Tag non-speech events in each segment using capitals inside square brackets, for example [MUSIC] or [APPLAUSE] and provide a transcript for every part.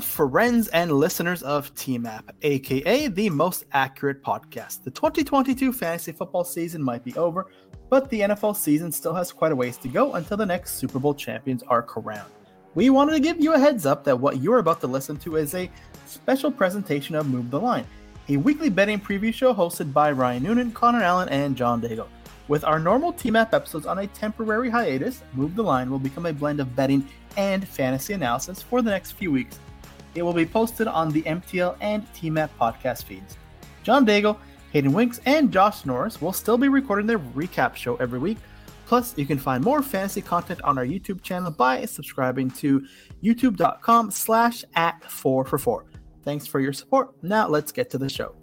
Friends and listeners of TMAP, aka the most accurate podcast. The 2022 fantasy football season might be over, but the NFL season still has quite a ways to go until the next Super Bowl champions are crowned. We wanted to give you a heads up that what you're about to listen to is a special presentation of Move the Line, a weekly betting preview show hosted by Ryan Noonan, Connor Allen, and John Daigle. With our normal TMAP episodes on a temporary hiatus, Move the Line will become a blend of betting and fantasy analysis for the next few weeks. It will be posted on the MTL and TMAP podcast feeds. John Daigle, Hayden Winks, and Josh Norris will still be recording their recap show every week. Plus, you can find more fantasy content on our YouTube channel by subscribing to youtube.com slash at 4 for 4. Thanks for your support. Now let's get to the show.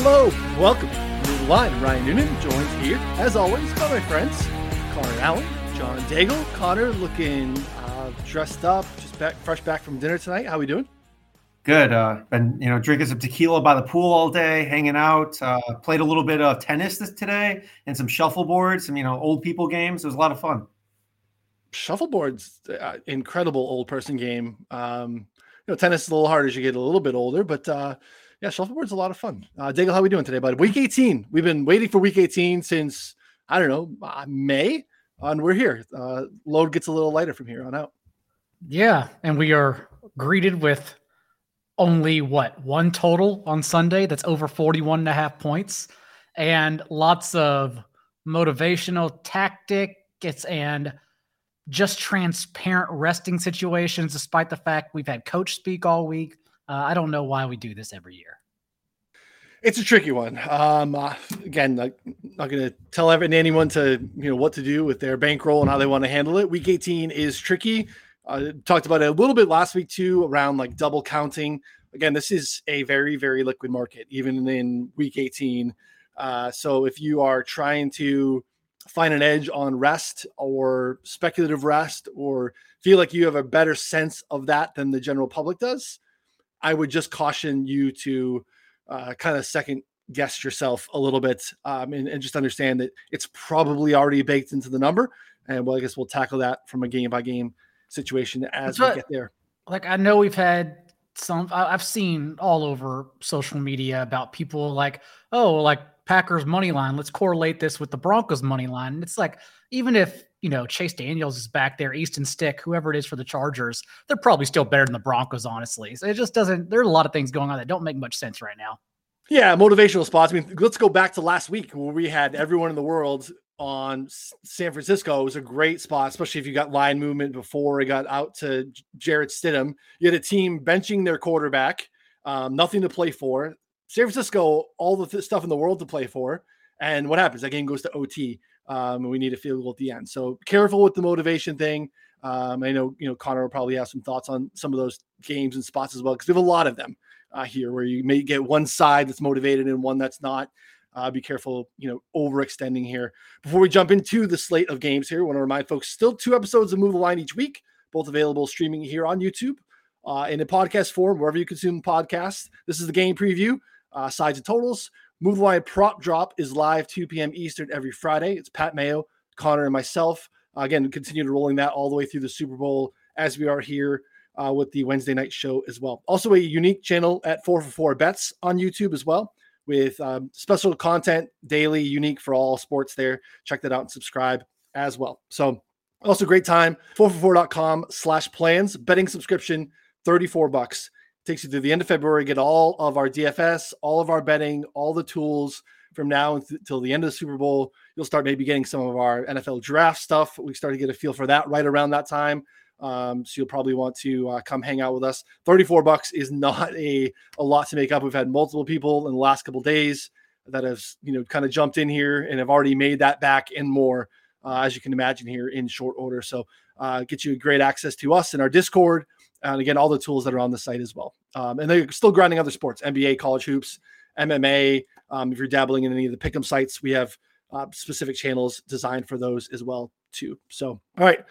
Hello, welcome to the line. Ryan Noonan joined here, as always, by my friends Connor Allen, John Daigle. Connor looking uh, dressed up, just back, fresh back from dinner tonight. How are we doing? Good. Uh, been you know drinking some tequila by the pool all day, hanging out. Uh, played a little bit of tennis this today and some shuffleboard, some you know old people games. It was a lot of fun. Shuffleboard's uh, incredible old person game. Um, you know, tennis is a little harder as you get a little bit older, but uh, yeah, shuffleboard's a lot of fun. Uh, Daigle, how are we doing today, bud? Week 18. We've been waiting for week 18 since I don't know uh, May, and we're here. Uh, load gets a little lighter from here on out. Yeah, and we are greeted with only what one total on Sunday that's over 41 and a half points, and lots of motivational tactics and just transparent resting situations, despite the fact we've had coach speak all week. Uh, I don't know why we do this every year. It's a tricky one. Um, uh, again, not, not going to tell anyone to you know what to do with their bankroll and how they want to handle it. Week 18 is tricky. Uh, talked about it a little bit last week too, around like double counting. Again, this is a very very liquid market, even in week 18. Uh, so if you are trying to find an edge on rest or speculative rest, or feel like you have a better sense of that than the general public does, I would just caution you to uh, kind of second guess yourself a little bit um, and, and, just understand that it's probably already baked into the number. And well, I guess we'll tackle that from a game by game situation as we get there. Like I know we've had some, I've seen all over social media about people like, oh, like Packers money line. Let's correlate this with the Broncos money line. And it's like, even if you know, Chase Daniels is back there, Easton Stick, whoever it is for the Chargers, they're probably still better than the Broncos, honestly. So it just doesn't, there are a lot of things going on that don't make much sense right now. Yeah, motivational spots. I mean, let's go back to last week where we had everyone in the world on San Francisco. It was a great spot, especially if you got line movement before it got out to Jarrett Stidham. You had a team benching their quarterback, um, nothing to play for. San Francisco, all the th- stuff in the world to play for. And what happens? That game goes to OT um, and we need a field goal at the end. So careful with the motivation thing. Um, I know you know Connor will probably have some thoughts on some of those games and spots as well because we have a lot of them uh, here where you may get one side that's motivated and one that's not. Uh, be careful, you know, overextending here. Before we jump into the slate of games here, I want to remind folks still two episodes of Move the Line each week, both available streaming here on YouTube uh, in a podcast form, wherever you consume podcasts. This is the game preview, uh, sides and totals. Move the Line Prop Drop is live 2 p.m. Eastern every Friday. It's Pat Mayo, Connor, and myself. Uh, again, continue to rolling that all the way through the Super Bowl as we are here uh, with the Wednesday night show as well. Also, a unique channel at 4 for 4 Bets on YouTube as well with um, special content daily, unique for all sports there. Check that out and subscribe as well. So, also great time. 4for4.com slash plans, betting subscription, 34 bucks takes you to the end of February. Get all of our DFS, all of our betting, all the tools from now until the end of the Super Bowl. You'll start maybe getting some of our NFL draft stuff. We start to get a feel for that right around that time. Um, so you'll probably want to uh, come hang out with us. 34 bucks is not a, a lot to make up. We've had multiple people in the last couple days that have, you know, kind of jumped in here and have already made that back and more, uh, as you can imagine here in short order. So uh, get you great access to us in our Discord, and again all the tools that are on the site as well. Um, and they're still grinding other sports nba college hoops mma um, if you're dabbling in any of the pick'em sites we have uh, specific channels designed for those as well too. So all right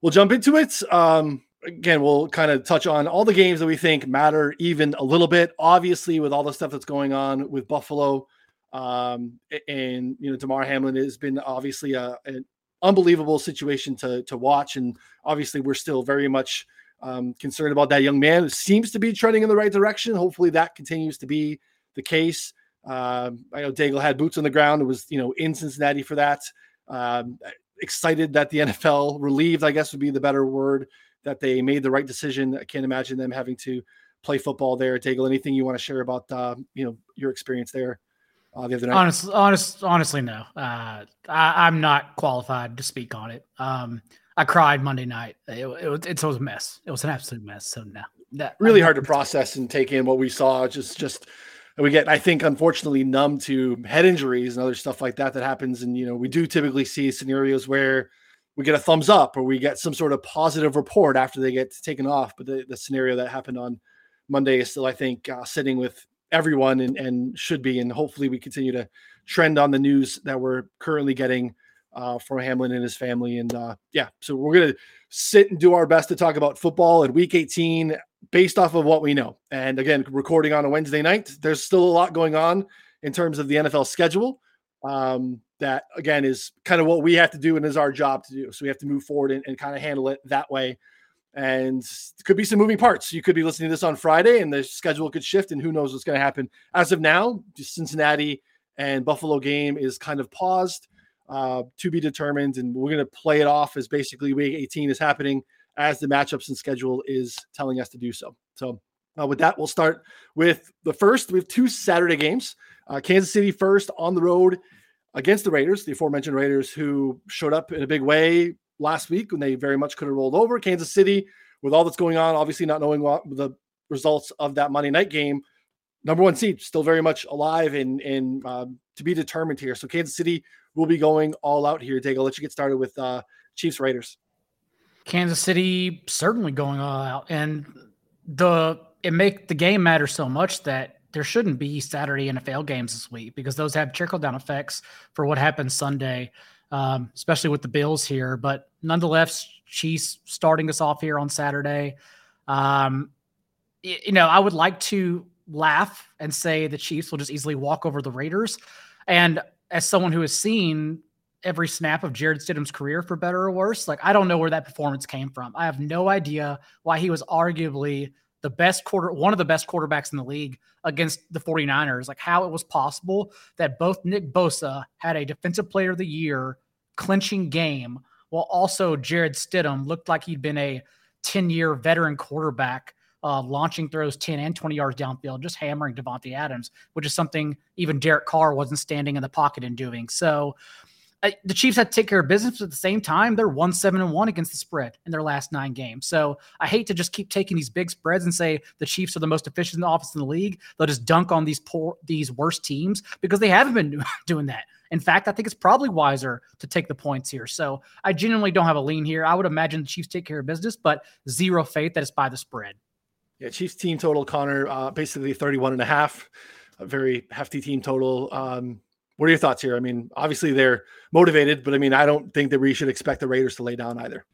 we'll jump into it. Um, again, we'll kind of touch on all the games that we think matter even a little bit. Obviously, with all the stuff that's going on with Buffalo, um, and you know, Damar Hamlin has been obviously a, an unbelievable situation to to watch, and obviously, we're still very much um, concerned about that young man. It seems to be trending in the right direction. Hopefully, that continues to be the case. Um, I know Daigle had boots on the ground. It was you know in Cincinnati for that. Um, excited that the [LAUGHS] NFL relieved, I guess would be the better word, that they made the right decision. I can't imagine them having to play football there. Daigle, anything you want to share about uh, you know your experience there uh, the other night? Honestly, honest, honestly, no. Uh, I, am not qualified to speak on it. Um, I cried Monday night. It, it, it, was a mess. It was an absolute mess. So no, that really hard to process and take in what we saw. Just, just we get, I think, unfortunately, numb to head injuries and other stuff like that that happens. And you know, we do typically see scenarios where we get a thumbs up or we get some sort of positive report after they get taken off. But the, the scenario that happened on Monday is still, I think, uh, sitting with everyone and, and should be. And hopefully, we continue to trend on the news that we're currently getting uh, from Hamlin and his family. And uh, yeah, so we're gonna sit and do our best to talk about football in Week 18 based off of what we know. And again, recording on a Wednesday night, there's still a lot going on in terms of the NFL schedule. Um, that again is kind of what we have to do and is our job to do. So we have to move forward and, and kind of handle it that way. And could be some moving parts. You could be listening to this on Friday and the schedule could shift, and who knows what's going to happen. As of now, Cincinnati and Buffalo game is kind of paused uh, to be determined. And we're going to play it off as basically week 18 is happening as the matchups and schedule is telling us to do so. So, uh, with that, we'll start with the first. We have two Saturday games. Uh, Kansas City first on the road against the Raiders, the aforementioned Raiders, who showed up in a big way last week when they very much could have rolled over. Kansas City, with all that's going on, obviously not knowing what the results of that Monday night game, number one seed still very much alive and and uh, to be determined here. So Kansas City will be going all out here. Dig, I'll let you get started with uh, Chiefs Raiders. Kansas City certainly going all out, and the it make the game matter so much that there shouldn't be Saturday NFL games this week because those have trickle down effects for what happens Sunday, um, especially with the Bills here. But nonetheless, Chiefs starting us off here on Saturday. Um, you know, I would like to laugh and say the Chiefs will just easily walk over the Raiders. And as someone who has seen every snap of Jarrett Stidham's career, for better or worse, like I don't know where that performance came from. I have no idea why he was arguably the best quarter, one of the best quarterbacks in the league against the 49ers. Like how it was possible that both Nick Bosa had a defensive player of the year clinching game while also Jarrett Stidham looked like he'd been a 10 year veteran quarterback uh, launching throws 10 and 20 yards downfield, just hammering Davante Adams, which is something even Derek Carr wasn't standing in the pocket and doing. So uh, the Chiefs had to take care of business, but at the same time, they're one seven and one against the spread in their last nine games. So I hate to just keep taking these big spreads and say the Chiefs are the most efficient offense in the league. They'll just dunk on these poor, these worst teams because they haven't been [LAUGHS] doing that. In fact, I think it's probably wiser to take the points here. So I genuinely don't have a lean here. I would imagine the Chiefs take care of business, but zero faith that it's by the spread. Yeah, Chiefs team total, Connor, uh, basically 31 and a half, a very hefty team total. Um, what are your thoughts here? I mean, obviously they're motivated, but I mean, I don't think that we should expect the Raiders to lay down either.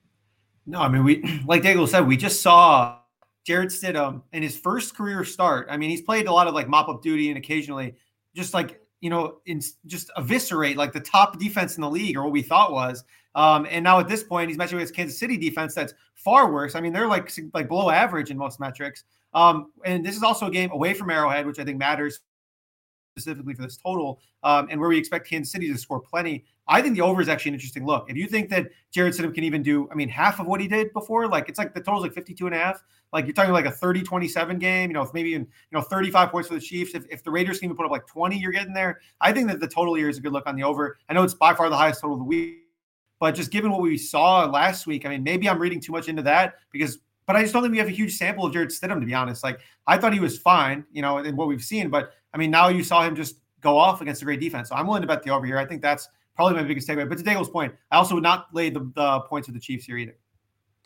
No, I mean, we, [CLEARS THROAT] like Daigle said, we just saw Jarrett Stidham in his first career start. I mean, he's played a lot of like mop up duty and occasionally just like, you know, in, just eviscerate like the top defense in the league or what we thought was. Um, and now at this point, he's matching with Kansas City defense that's far worse. I mean, they're like like below average in most metrics. Um, and this is also a game away from Arrowhead, which I think matters specifically for this total, um, and where we expect Kansas City to score plenty. I think the over is actually an interesting look. If you think that Jarrett Stidham can even do, I mean, half of what he did before, like it's like the total's like 52 and a half. Like you're talking like a 30 27 game, you know, maybe even, you know, 35 points for the Chiefs. If, if the Raiders can even put up like 20, you're getting there. I think that the total here is a good look on the over. I know it's by far the highest total of the week but just given what we saw last week, I mean, maybe I'm reading too much into that because, but I just don't think we have a huge sample of Jarrett Stidham, to be honest. Like, I thought he was fine, you know, in what we've seen, but I mean, now you saw him just go off against a great defense. So I'm willing to bet the over here. I think that's probably my biggest takeaway. But to Daigle's point, I also would not lay the, the points of the Chiefs here either.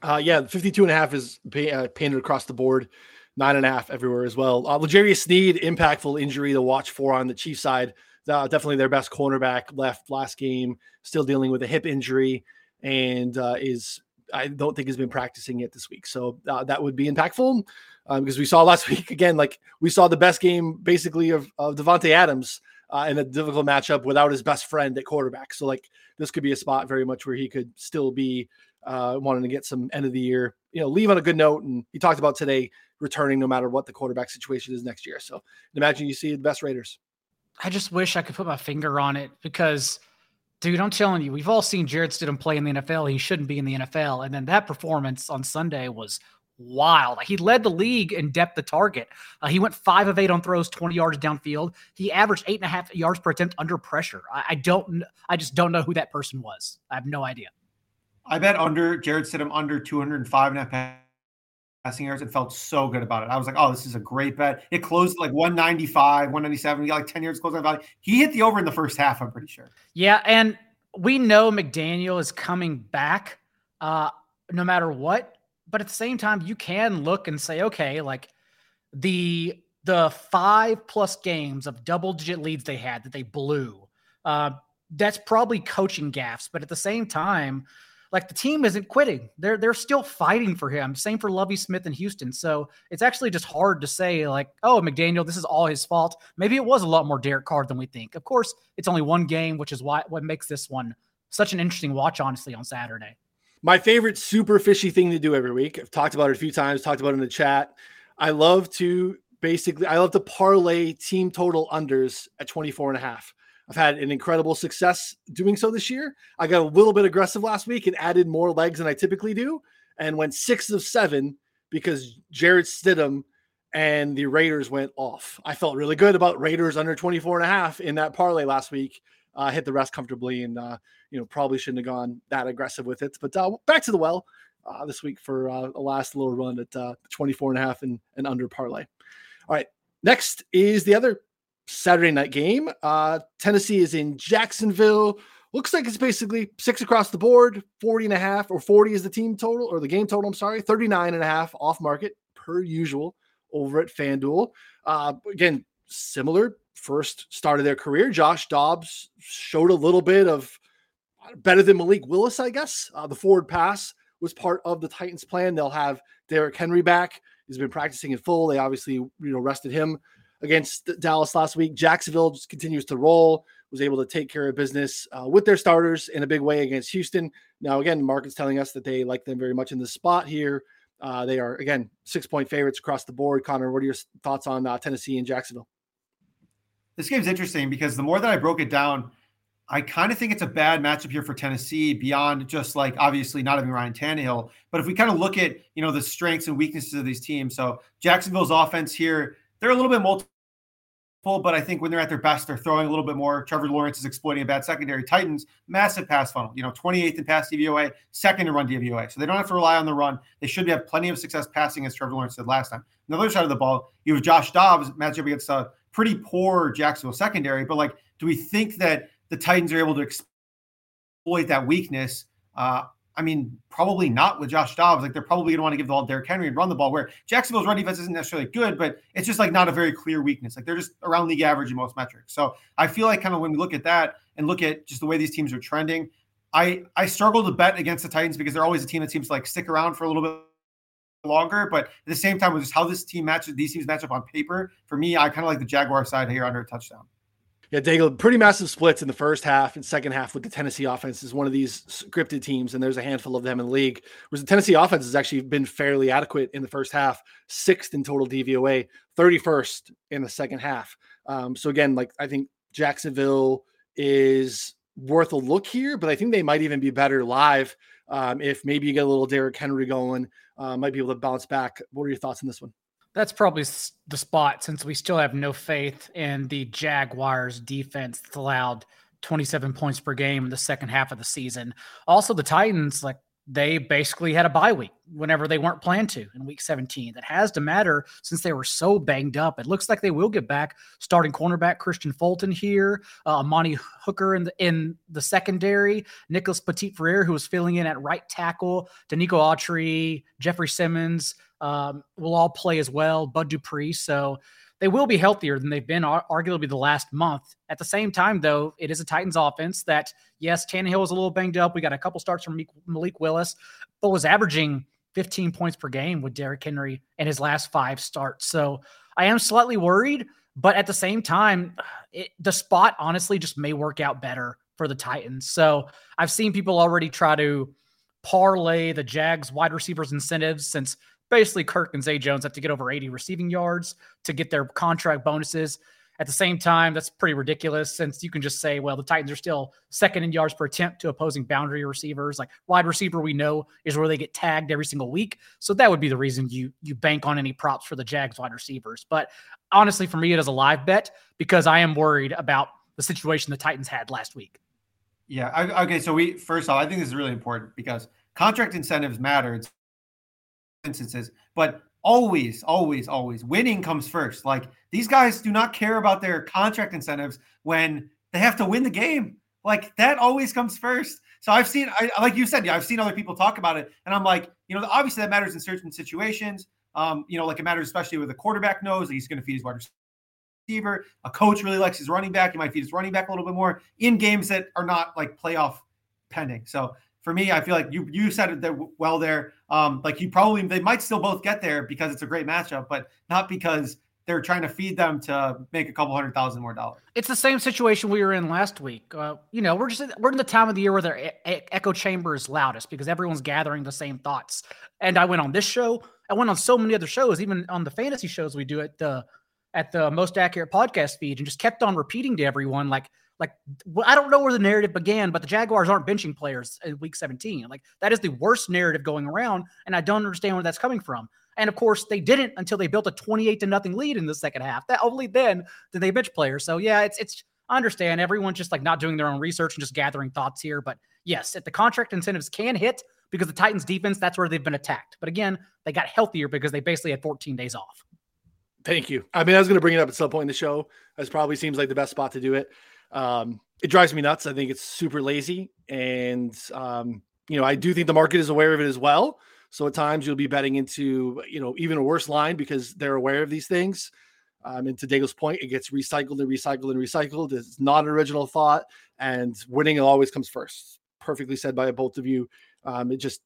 Uh, yeah, 52 and a half is uh, painted across the board, nine and a half everywhere as well. Uh, L'Jarius Sneed, impactful injury to watch for on the Chiefs side. Uh, definitely their best cornerback left last game, still dealing with a hip injury and uh, is I don't think has been practicing yet this week. So uh, that would be impactful um, because we saw last [LAUGHS] week again, like we saw the best game basically of, of Davante Adams uh, in a difficult matchup without his best friend at quarterback. So like this could be a spot very much where he could still be uh, wanting to get some end of the year, you know, leave on a good note. And he talked about today returning no matter what the quarterback situation is next year. So imagine you see the best Raiders. I just wish I could put my finger on it because, dude, I'm telling you, we've all seen Jarrett Stidham play in the NFL. He shouldn't be in the NFL. And then that performance on Sunday was wild. He led the league in depth of target. Uh, he went five of eight on throws, 20 yards downfield. He averaged eight and a half yards per attempt under pressure. I, I don't, I just don't know who that person was. I have no idea. I bet under Jarrett Stidham under 205 and a half passing yards and felt so good about it. I was like, oh, this is a great bet. It closed like 195, 197. He got like 10 yards close value. He hit the over in the first half, I'm pretty sure. Yeah. And we know McDaniel is coming back uh, no matter what. But at the same time, you can look and say, okay, like the the five plus games of double digit leads they had that they blew. Uh, that's probably coaching gaffes, but at the same time, like the team isn't quitting. They're they're still fighting for him. Same for Lovie Smith in Houston. So it's actually just hard to say like, oh, McDaniel, this is all his fault. Maybe it was a lot more Derek Carr than we think. Of course, it's only one game, which is why what makes this one such an interesting watch, honestly, on Saturday. My favorite super fishy thing to do every week. I've talked about it a few times, talked about it in the chat. I love to basically I love to parlay team total unders at 24 and a half. I've had an incredible success doing so this year. I got a little bit aggressive last week and added more legs than I typically do and went six of seven because Jarrett Stidham and the Raiders went off. I felt really good about Raiders under 24 and a half in that parlay last week. Uh, hit the rest comfortably and, uh, you know, probably shouldn't have gone that aggressive with it. But uh, back to the well uh, this week for uh, a last little run at uh, 24 and a half and, and under parlay. All right. Next is the other Saturday night game. Uh, Tennessee is in Jacksonville. Looks like it's basically six across the board, 40 and a half, or 40 is the team total, or the game total, I'm sorry, 39 and a half off market per usual over at FanDuel. Uh, again, similar first start of their career. Josh Dobbs showed a little bit of better than Malik Willis, I guess. Uh, the forward pass was part of the Titans' plan. They'll have Derrick Henry back. He's been practicing in full. They obviously, you know, rested him against Dallas last week. Jacksonville just continues to roll, was able to take care of business uh, with their starters in a big way against Houston. Now, again, the market's telling us that they like them very much in the spot here. Uh, they are, again, six point favorites across the board. Connor, what are your thoughts on uh, Tennessee and Jacksonville? This game's interesting because the more that I broke it down, I kind of think it's a bad matchup here for Tennessee beyond just like obviously not having Ryan Tannehill. But if we kind of look at, you know, the strengths and weaknesses of these teams. So Jacksonville's offense here, they're a little bit multiple, but I think when they're at their best, they're throwing a little bit more. Trevor Lawrence is exploiting a bad secondary. Titans, massive pass funnel, you know, 28th in pass DVOA, second in run DVOA. So they don't have to rely on the run. They should have plenty of success passing, as Trevor Lawrence said last time. On the other side of the ball, you have Josh Dobbs matchup against a pretty poor Jacksonville secondary. But like, do we think that the Titans are able to exploit that weakness? Uh, I mean, probably not with Josh Dobbs. Like they're probably going to want to give the ball to Derrick Henry and run the ball. Where Jacksonville's run defense isn't necessarily good, but it's just like not a very clear weakness. Like they're just around league average in most metrics. So I feel like kind of when we look at that and look at just the way these teams are trending, I I struggle to bet against the Titans because they're always a team that seems to like stick around for a little bit longer. But at the same time, with just how this team matches, these teams match up on paper, for me, I kind of like the Jaguar side here under a touchdown. Yeah, Daigle, pretty massive splits in the first half and second half with the Tennessee offense is one of these scripted teams, and there's a handful of them in the league. Whereas the Tennessee offense has actually been fairly adequate in the first half, sixth in total DVOA, 31st in the second half. Um, so again, like I think Jacksonville is worth a look here, but I think they might even be better live um, if maybe you get a little Derrick Henry going, uh, might be able to bounce back. What are your thoughts on this one? That's probably the spot since we still have no faith in the Jaguars defense that allowed 27 points per game in the second half of the season. Also, the Titans, like they basically had a bye week whenever they weren't planned to in week 17. That has to matter since they were so banged up. It looks like they will get back starting cornerback Kristian Fulton here, uh, Amani Hooker in the in the secondary, Nicholas Petit Frere, who was filling in at right tackle, Denico Autry, Jeffrey Simmons, um, will all play as well. Bud Dupree. So they will be healthier than they've been arguably the last month. At the same time, though, it is a Titans offense that, yes, Tannehill was a little banged up. We got a couple starts from Malik Willis, but was averaging 15 points per game with Derrick Henry in his last five starts. So I am slightly worried, but at the same time, it, the spot honestly just may work out better for the Titans. So I've seen people already try to parlay the Jags wide receivers incentives since basically Kirk and Zay Jones have to get over 80 receiving yards to get their contract bonuses. At the same time, that's pretty ridiculous since you can just say, well, the Titans are still second in yards per attempt to opposing boundary receivers. Like wide receiver, we know is where they get tagged every single week. So that would be the reason you you bank on any props for the Jags wide receivers. But honestly, for me, it is a live bet because I am worried about the situation the Titans had last week. Yeah. I, okay. So we first off, I think this is really important because contract incentives matter. It's instances, but always, always, always winning comes first. Like these guys do not care about their contract incentives when they have to win the game. Like that always comes first. So I've seen, I like you said, yeah, I've seen other people talk about it, and I'm like, you know, obviously that matters in certain situations. Um, you know, like it matters especially with a quarterback knows that he's going to feed his wide receiver. A coach really likes his running back. He might feed his running back a little bit more in games that are not like playoff pending. So for me, I feel like you you said it well there. Um, like you probably they might still both get there because it's a great matchup, but not because they're trying to feed them to make a couple hundred thousand more dollars. It's the same situation we were in last week. Uh, you know, we're just we're in the time of the year where their echo chamber is loudest because everyone's gathering the same thoughts. And I went on this show. I went on so many other shows, even on the fantasy shows we do at the at the most accurate podcast feed, and just kept on repeating to everyone like like I don't know where the narrative began, but the Jaguars aren't benching players in week 17. Like that is the worst narrative going around, and I don't understand where that's coming from. And of course, they didn't until they built a 28 to nothing lead in the second half. That only then did they bench players. So yeah, it's it's I understand everyone's just like not doing their own research and just gathering thoughts here. But yes, if the contract incentives can hit because the Titans defense, that's where they've been attacked. But again, they got healthier because they basically had 14 days off. Thank you. I mean, I was going to bring it up at some point in the show. This probably seems like the best spot to do it. Um, it drives me nuts. I think it's super lazy, and um, you know, I do think the market is aware of it as well. So at times you'll be betting into you know even a worse line because they're aware of these things. Um, and to Daigle's point, it gets recycled and recycled and recycled. It's not an original thought, and winning always comes first. Perfectly said by both of you. Um, it just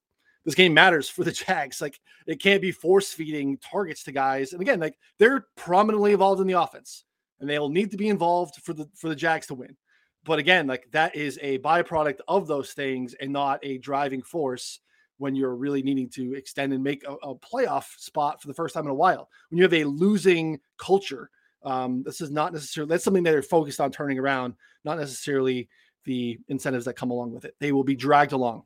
this game matters for the Jags. Like it can't be force feeding targets to guys. And again, like they're prominently involved in the offense and they'll need to be involved for the for the Jags to win. But again, like that is a byproduct of those things and not a driving force when you're really needing to extend and make a, a playoff spot for the first time in a while. When you have a losing culture, um, this is not necessarily that's something that they're focused on turning around, not necessarily the incentives that come along with it. They will be dragged along.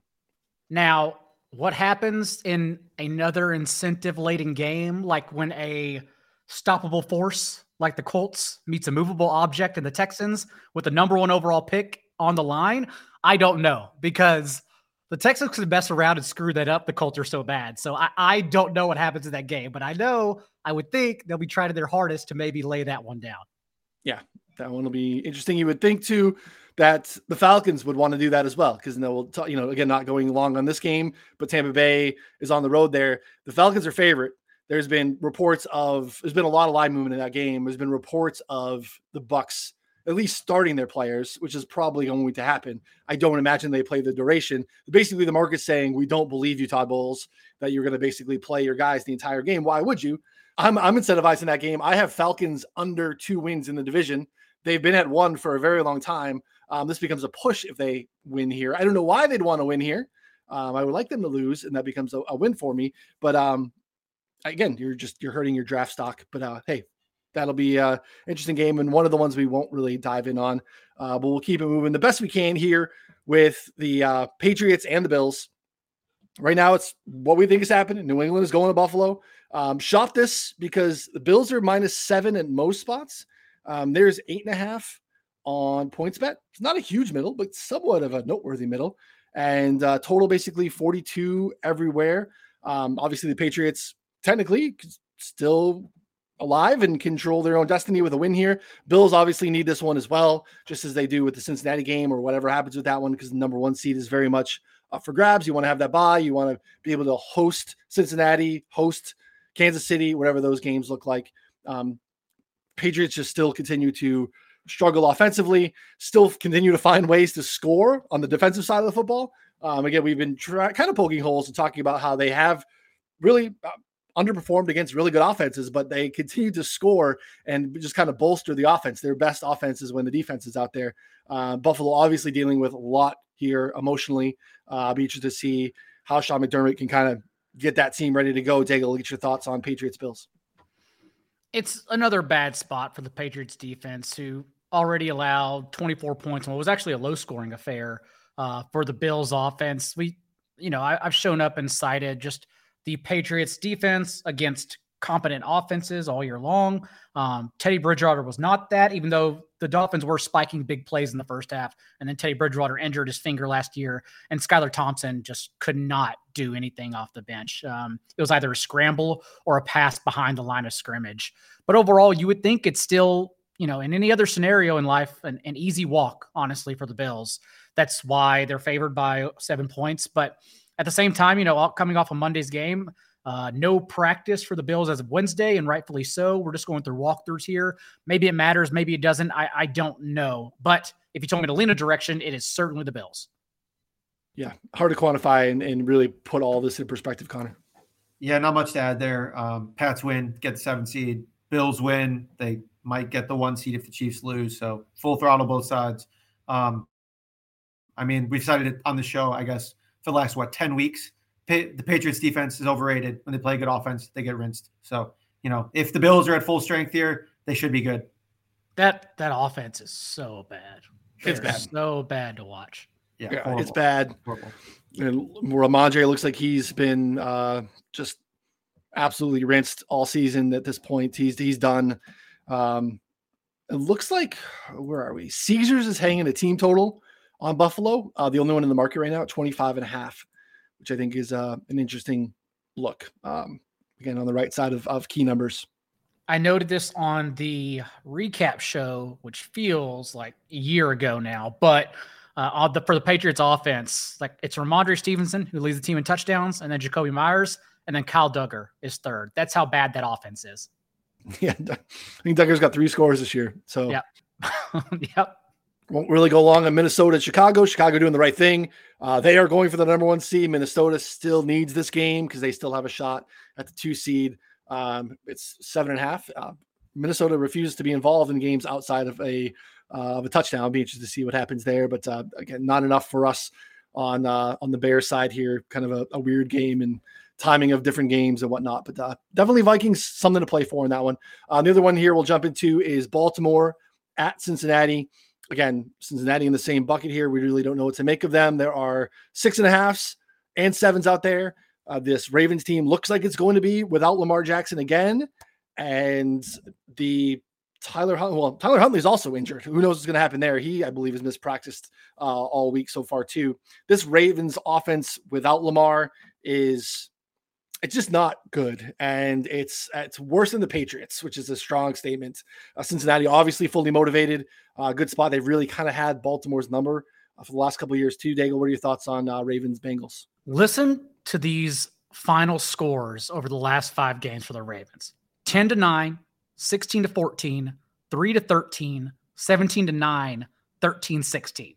Now, what happens in another incentive laden game, like when a stoppable force like the Colts meets a movable object and the Texans with the number one overall pick on the line? I don't know because the Texans could mess around and screw that up. The Colts are so bad. So I, I don't know what happens in that game, but I know I would think they'll be trying their hardest to maybe lay that one down. Yeah, that one will be interesting. You would think too that the Falcons would want to do that as well because they'll, t- you know, again, not going long on this game, but Tampa Bay is on the road there. The Falcons are favorite there's been reports of there's been a lot of line movement in that game. There's been reports of the Bucs at least starting their players, which is probably going to happen. I don't imagine they play the duration. Basically, the market's saying we don't believe you, Todd Bowles, that you're going to basically play your guys the entire game. Why would you? I'm I'm incentivizing that game. I have Falcons under two wins in the division. They've been at one for a very long time. Um, this becomes a push if they win here. I don't know why they'd want to win here. Um, I would like them to lose, and that becomes a, a win for me. But um, again, you're just you're hurting your draft stock. But uh, hey, that'll be an interesting game and one of the ones we won't really dive in on. Uh, but we'll keep it moving the best we can here with the uh, Patriots and the Bills. Right now, it's what we think is happening. New England is going to Buffalo. Um, shop this because the Bills are minus seven at most spots. Um, there's eight and a half on PointsBet. It's not a huge middle, but somewhat of a noteworthy middle. And uh, total basically 42 everywhere. Um, obviously, the Patriots technically still alive and control their own destiny with a win here. Bills obviously need this one as well, just as they do with the Cincinnati game or whatever happens with that one, because the number one seed is very much up for grabs. You want to have that bye. You want to be able to host Cincinnati, host Kansas City, whatever those games look like. Um, Patriots just still continue to struggle offensively, still continue to find ways to score on the defensive side of the football. Um, again, we've been try- kind of poking holes and talking about how they have really uh, underperformed against really good offenses, but they continue to score and just kind of bolster the offense. Their best offense is when the defense is out there. Uh, Buffalo obviously dealing with a lot here emotionally. Uh, I'll be interested to see how Sean McDermott can kind of get that team ready to go. Daigle, get your thoughts on Patriots Bills. It's another bad spot for the Patriots defense, who already allowed 24 points and what was actually a low scoring affair uh, for the Bills offense. We, you know, I, I've shown up and cited just the Patriots defense against competent offenses all year long. Um, Teddy Bridgewater was not that, even though the Dolphins were spiking big plays in the first half. And then Teddy Bridgewater injured his finger last year, and Skylar Thompson just could not do anything off the bench. Um, it was either a scramble or a pass behind the line of scrimmage. But overall, you would think it's still, you know, in any other scenario in life, an, an easy walk, honestly, for the Bills. That's why they're favored by seven points. But at the same time, you know, coming off a of Monday's game, uh, no practice for the Bills as of Wednesday, and rightfully so. We're just going through walkthroughs here. Maybe it matters, maybe it doesn't. I, I don't know. But if you told me to lean a direction, it is certainly the Bills. Yeah, hard to quantify and, and really put all this in perspective, Connor. Yeah, not much to add there. Um, Pats win, get the seven seed. Bills win, they might get the one seed if the Chiefs lose. So full throttle both sides. Um, I mean, we've cited it on the show, I guess, for the last what ten weeks the Patriots defense is overrated. When they play good offense, they get rinsed. So, you know, if the Bills are at full strength here, they should be good. That that offense is so bad. It's bad. So bad to watch. Yeah, yeah it's bad. Horrible. And Rhamondre looks like he's been uh, just absolutely rinsed all season at this point. He's he's done. Um, it looks like where are we? Caesars is hanging a team total on Buffalo. Uh, the only one in the market right now, 25 and a half which I think is uh, an interesting look. Um, again, on the right side of, of key numbers. I noted this on the recap show, which feels like a year ago now, but uh, the, for the Patriots offense, like it's Rhamondre Stevenson who leads the team in touchdowns, and then Jakobi Meyers, and then Kyle Dugger is third. That's how bad that offense is. [LAUGHS] Yeah, I think Dugger's got three scores this year. So, yep. [LAUGHS] yep won't really go long on Minnesota Chicago. Chicago doing the right thing. Uh, they are going for the number one seed. Minnesota still needs this game because they still have a shot at the two seed. Um, it's seven and a half. Uh, Minnesota refuses to be involved in games outside of a uh, of a touchdown. I'll be interested to see what happens there. But uh, again, not enough for us on uh, on the Bears side here. Kind of a, a, weird game and timing of different games and whatnot. But uh, definitely Vikings something to play for in that one. the other one here we'll jump into is Baltimore at Cincinnati again, Cincinnati in the same bucket here. We really don't know what to make of them. There are six and a halfs and sevens out there. Uh, this Ravens team looks like it's going to be without Lamar Jackson again. And the Tyler Huntley, well, Tyler Huntley is also injured. Who knows what's going to happen there? He, I believe, is mispracticed uh, all week so far, too. This Ravens offense without Lamar is it's just not good, and it's it's worse than the Patriots, which is a strong statement. Uh, Cincinnati obviously fully motivated, uh, good spot. They've really kind of had Baltimore's number uh, for the last couple years too. Daigle, what are your thoughts on uh, Ravens Bengals? Listen to these final scores over the last five games for the Ravens: ten to nine, 16 to 14, three to 13, 17 to nine, 13 16.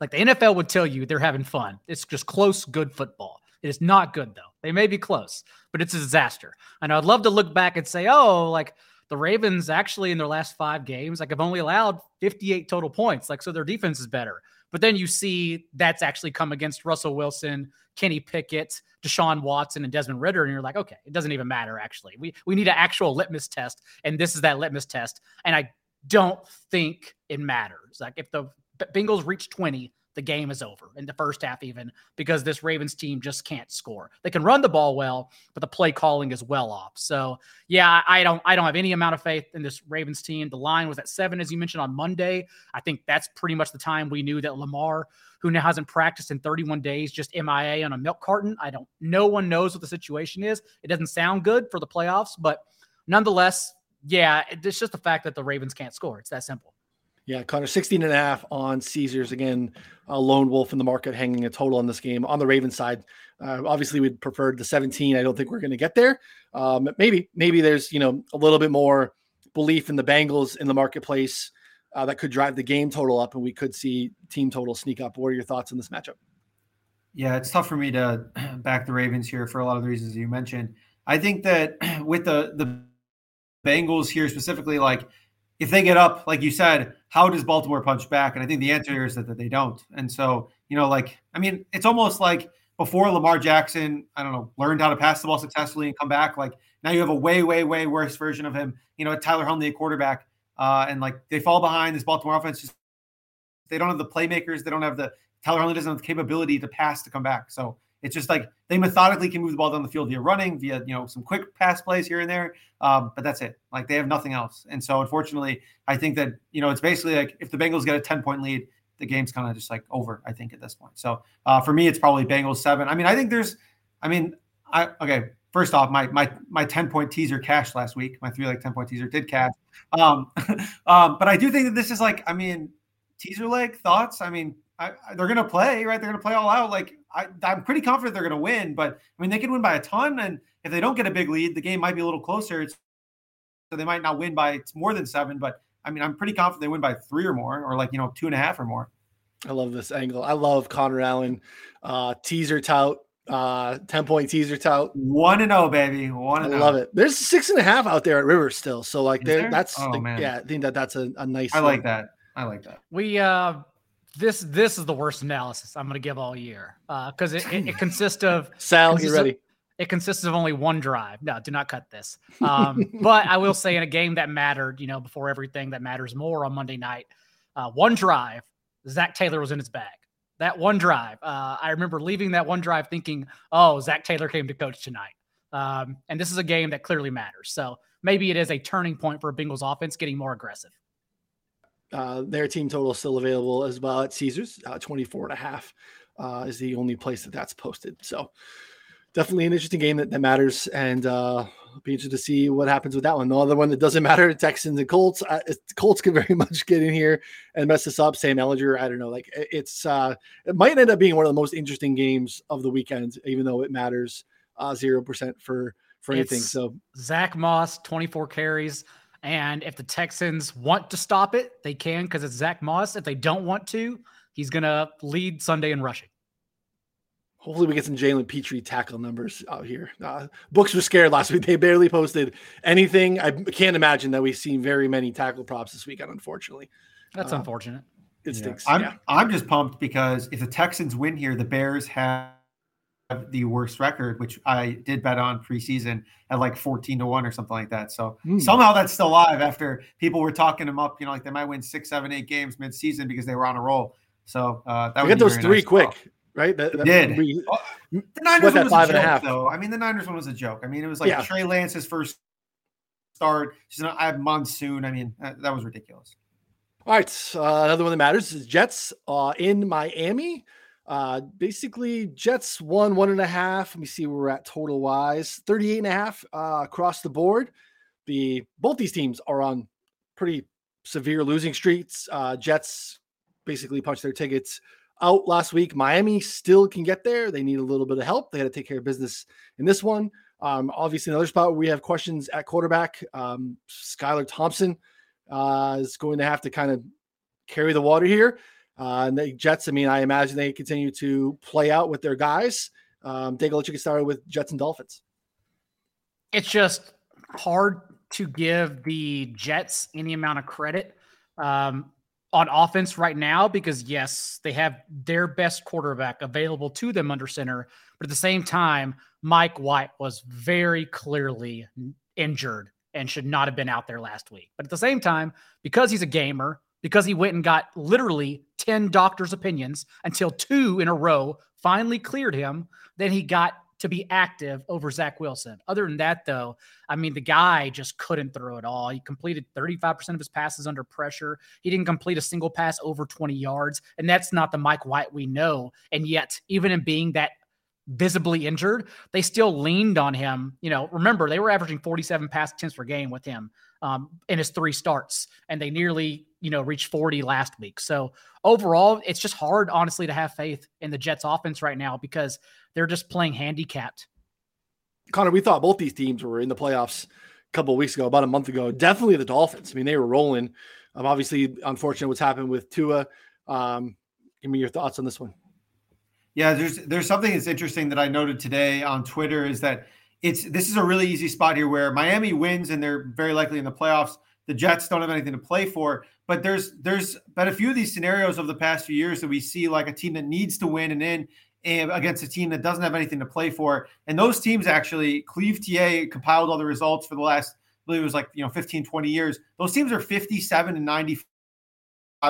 Like the NFL would tell you, they're having fun. It's just close, good football. It is not good though. They may be close, but it's a disaster. And I'd love to look back and say, oh, like the Ravens actually in their last five games, like have only allowed 58 total points. Like, so their defense is better. But then you see that's actually come against Russell Wilson, Kenny Pickett, Deshaun Watson, and Desmond Ridder. And you're like, okay, it doesn't even matter, actually. We we need an actual litmus test. And this is that litmus test. And I don't think it matters. Like if the Bengals reach 20, the game is over in the first half, even because this Ravens team just can't score. They can run the ball well, but the play calling is well off. So yeah, I don't I don't have any amount of faith in this Ravens team. The line was at seven, as you mentioned on Monday. I think that's pretty much the time we knew that Lamar, who now hasn't practiced in 31 days, just MIA on a milk carton. I don't no one knows what the situation is. It doesn't sound good for the playoffs, but nonetheless, yeah, it's just the fact that the Ravens can't score. It's that simple. Yeah, Connor, 16 and a half on Caesars. Again, a lone wolf in the market hanging a total on this game. On the Ravens side, uh, obviously we'd preferred the 17. I don't think we're going to get there. Um, maybe, maybe there's, you know, a little bit more belief in the Bengals in the marketplace uh, that could drive the game total up, and we could see team total sneak up. What are your thoughts on this matchup? Yeah, it's tough for me to [CLEARS THROAT] back the Ravens here for a lot of the reasons you mentioned. I think that [CLEARS THROAT] with the the Bengals here specifically, like if they get up, like you said, how does Baltimore punch back? And I think the answer is that, that they don't. And so, you know, like I mean, it's almost like before Lamar Jackson, I don't know, learned how to pass the ball successfully and come back. Like now you have a way, way, way worse version of him. You know, Tyler Huntley, a quarterback, uh, and like they fall behind. This Baltimore offense just they don't have the playmakers. They don't have the Tyler Huntley doesn't have the capability to pass to come back. So it's just like they methodically can move the ball down the field via running, via you know some quick pass plays here and there, um, but that's it. Like they have nothing else. And so unfortunately, I think that you know it's basically like if the Bengals get a ten point lead, the game's kind of just like over. I think at this point. So uh, for me, it's probably Bengals seven. I mean, I think there's, I mean, I okay. First off, my my my ten point teaser cashed last week. My three like ten point teaser did cash. Um, [LAUGHS] um, but I do think that this is like, I mean, teaser leg thoughts. I mean, I, they're going to play, right? They're going to play all out. Like I, am pretty confident they're going to win, but I mean, they can win by a ton. And if they don't get a big lead, the game might be a little closer. It's, so they might not win by it's more than seven, but I mean, I'm pretty confident they win by three or more, or like you know, two and a half or more. I love this angle. I love Connor Allen, uh, teaser tout, uh, ten point teaser tout. One and zero, oh, baby. One. And I love oh. it. There's six and a half out there at Rivers still, so like there? that's oh, like, yeah. I think that that's a, a nice. I like that. I like that. We uh this this is the worst analysis I'm going to give all year because uh, it, it, it, consists of [LAUGHS] Sal. Consists you ready? Of, it consists of only one drive. No, do not cut this. Um, but I will say in a game that mattered, you know, before everything that matters more on Monday night, uh, one drive, Zac Taylor was in his bag. That one drive, uh, I remember leaving that one drive thinking, "Oh, Zac Taylor came to coach tonight." Um, and this is a game that clearly matters. So maybe it is a turning point for a Bengals offense getting more aggressive. Uh, their team total is still available as well at Caesars. Uh, 24 and a half uh, is the only place that that's posted. So definitely an interesting game that, that matters. And uh, be interested to see what happens with that one. The other one that doesn't [LAUGHS] matter, Texans and Colts. Uh, Colts can very [LAUGHS] much get in here and mess this up. Sam Ehlinger, I don't know. Like it's, uh, it might end up being one of the most interesting games of the weekend, even though it matters uh, 0% for, for anything. It's so Zack Moss, 24 carries, and if the Texans want to stop it, they can because it's Zack Moss. If they don't want to, he's going to lead Sunday in rushing. Hopefully, we get some Jalen Pitre tackle numbers out here. Uh, books were scared last week. They barely posted anything. I can't imagine that we've seen very many tackle props this weekend, unfortunately. That's uh, unfortunate. It stinks. I'm, yeah. I'm just pumped because if the Texans win here, the Bears have the worst record, which I did bet on preseason at like 14 to 1 or something like that. So mm. somehow that's still alive after people were talking them up, you know, like they might win six, seven, eight games mid-season because they were on a roll. So uh that would get those three nice quick, right? That, that did. Be, the Niners one was five a joke, and a half. though. I mean, the Niners one was a joke. I mean, it was like yeah. Trey Lance's first start. I have monsoon. I mean, that, that was ridiculous. All right. Uh, another one that matters is Jets uh, in Miami. Uh, basically, Jets won one and a half. Let me see where we're at total wise 38 and a half uh, across the board. The both these teams are on pretty severe losing streaks. Uh, Jets basically punched their tickets out last week. Miami still can get there. They need a little bit of help. They had to take care of business in this one. Um, obviously, another spot where we have questions at quarterback. Um, Skylar Thompson uh, is going to have to kind of carry the water here. Uh, and the Jets, I mean, I imagine they continue to play out with their guys. Um, Dave, let you get started with Jets and Dolphins. It's just hard to give the Jets any amount of credit um, on offense right now because, yes, they have their best quarterback available to them under center. But at the same time, Mike White was very clearly injured and should not have been out there last week. But at the same time, because he's a gamer, because he went and got literally 10 doctors' opinions until two in a row finally cleared him. Then he got to be active over Zach Wilson. Other than that, though, I mean, the guy just couldn't throw it all. He completed 35% of his passes under pressure. He didn't complete a single pass over 20 yards. And that's not the Mike White we know. And yet, even in being that visibly injured, they still leaned on him. You know, remember, they were averaging 47 pass attempts per game with him um, in his three starts, and they nearly, you know, reached 40 last week. So overall, it's just hard, honestly, to have faith in the Jets offense right now because they're just playing handicapped. Connor, we thought both these teams were in the playoffs a couple of weeks ago, about a month ago. Definitely the Dolphins. I mean, they were rolling. Um, obviously, unfortunate what's happened with Tua. Um, give me your thoughts on this one. Yeah, there's there's something that's interesting that I noted today on Twitter is that it's this is a really easy spot here where Miami wins and they're very likely in the playoffs. The Jets don't have anything to play for, but there's there's been a few of these scenarios over the past few years that we see like a team that needs to win and in and against a team that doesn't have anything to play for. And those teams actually, Cleve TA compiled all the results for the last, I believe it was like, you know, 15, 20 years. Those teams are 57 and 95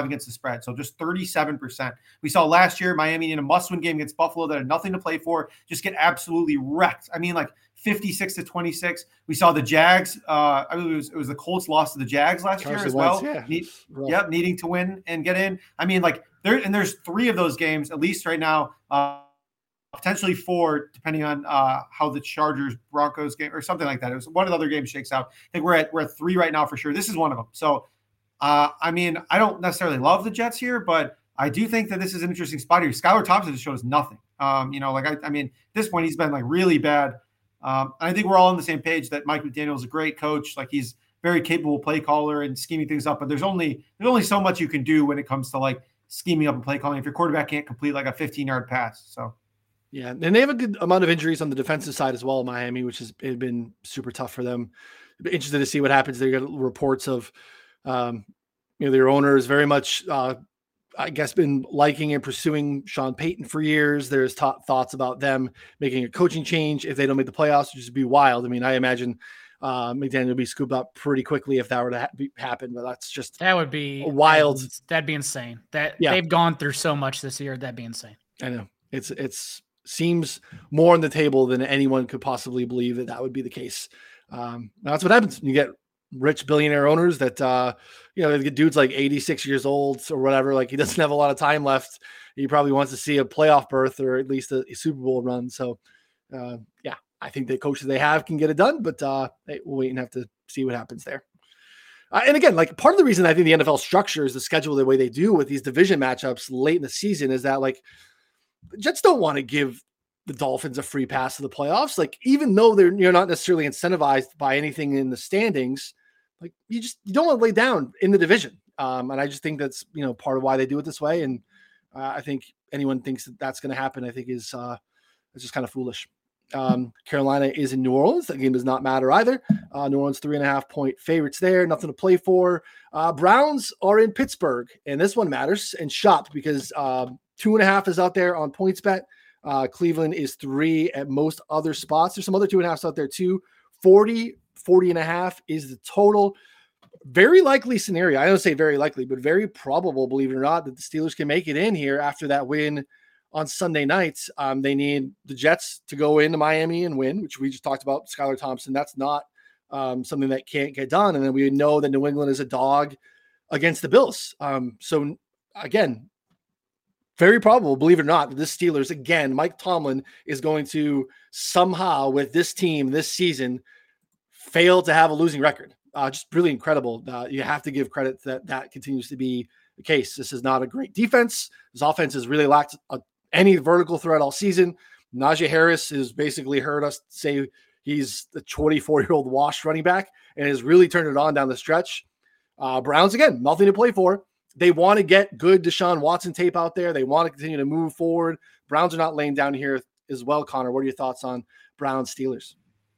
against the spread. So just 37%. We saw last year Miami in a must win game against Buffalo that had nothing to play for, just get absolutely wrecked. I mean, like 56 to 26. We saw the Jags. Uh, I mean, it was, it was the Colts lost to the Jags last Carson year as well. yeah. Need, yep, needing to win and get in. I mean, like there, and there's three of those games, at least right now. Uh, potentially four, depending on uh, how the Chargers Broncos game or something like that. It was one of the other games shakes out. I think we're at we're at three right now for sure. This is one of them. So, uh, I mean, I don't necessarily love the Jets here, but I do think that this is an interesting spot here. Skylar Thompson just shows nothing. Um, you know, like I, I mean, this point he's been like really bad. Um, I think we're all on the same page that Mike McDaniel is a great coach. Like he's very capable play caller and scheming things up. But there's only there's only so much you can do when it comes to like scheming up and play calling if your quarterback can't complete like a 15 yard pass. So yeah, and they have a good amount of injuries on the defensive side as well, Miami, which has been super tough for them. Interested to see what happens. They got reports of, um, you know, their owner is very much, uh, I guess, been liking and pursuing Sean Payton for years. There's thoughts about them making a coaching change if they don't make the playoffs, which would be wild. I mean, I imagine uh, McDaniel would be scooped up pretty quickly if that were to ha- happen. But that's just that would be wild. That'd be insane. That yeah. they've gone through so much this year. That'd be insane. I know it's it's seems more on the table than anyone could possibly believe that that would be the case. Um, that's what happens. You get rich billionaire owners that, uh, you know, the dude's like 86 years old or whatever. Like he doesn't have a lot of time left. He probably wants to see a playoff berth or at least a, a Super Bowl run. So, uh, yeah, I think the coaches they have can get it done, but uh, we'll wait and have to see what happens there. Uh, and again, like part of the reason I think the NFL structures the schedule the way they do with these division matchups late in the season is that like Jets don't want to give the Dolphins a free pass to the playoffs. Like even though they're you're not necessarily incentivized by anything in the standings, like you just you don't want to lay down in the division. Um, and I just think that's you know part of why they do it this way. And uh, I think anyone thinks that that's going to happen, I think is uh, it's just kind of foolish. Um, Carolina is in New Orleans. That game does not matter either. Uh, New Orleans three and a half point favorites there. Nothing to play for. Uh, Browns are in Pittsburgh, and this one matters and shopped because uh, two and a half is out there on PointsBet. Uh, Cleveland is three at most other spots. There's some other two and out there too. 40, 40 and a half is the total. Very likely scenario. I don't say very likely, but very probable, believe it or not, that the Steelers can make it in here after that win on Sunday nights. Um, they need the Jets to go into Miami and win, which we just talked about. Skylar Thompson. That's not um, something that can't get done. And then we know that New England is a dog against the Bills. Um, so again, very probable, believe it or not, that this Steelers again, Mike Tomlin is going to somehow with this team this season fail to have a losing record. Uh, just really incredible. Uh, you have to give credit that that continues to be the case. This is not a great defense. This offense has really lacked a, any vertical threat all season. Najee Harris has basically heard us say he's the 24 year old washed running back and has really turned it on down the stretch. Uh, Browns again, nothing to play for they want to get good Deshaun Watson tape out there. They want to continue to move forward. Browns are not laying down here as well. Connor, what are your thoughts on Browns Steelers?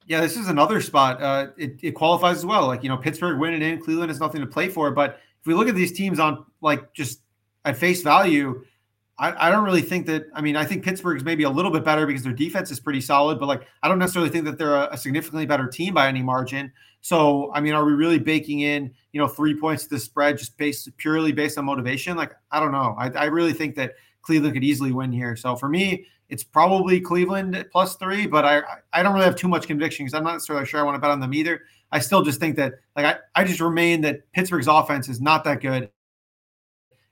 Yeah, this is another spot. Uh, it, it qualifies as well. Like you know, Pittsburgh winning in, Cleveland has nothing to play for. But if we look at these teams on like just at face value, I, I don't really think that. I mean, I think Pittsburgh is maybe a little bit better because their defense is pretty solid. But like, I don't necessarily think that they're a, a significantly better team by any margin. So, I mean, are we really baking in, you know, three points to the spread just based purely based on motivation? Like, I don't know. I, I really think that Cleveland could easily win here. So for me, it's probably Cleveland plus three, but I I don't really have too much conviction because I'm not necessarily sure I want to bet on them either. I still just think that like I, I just remain that Pittsburgh's offense is not that good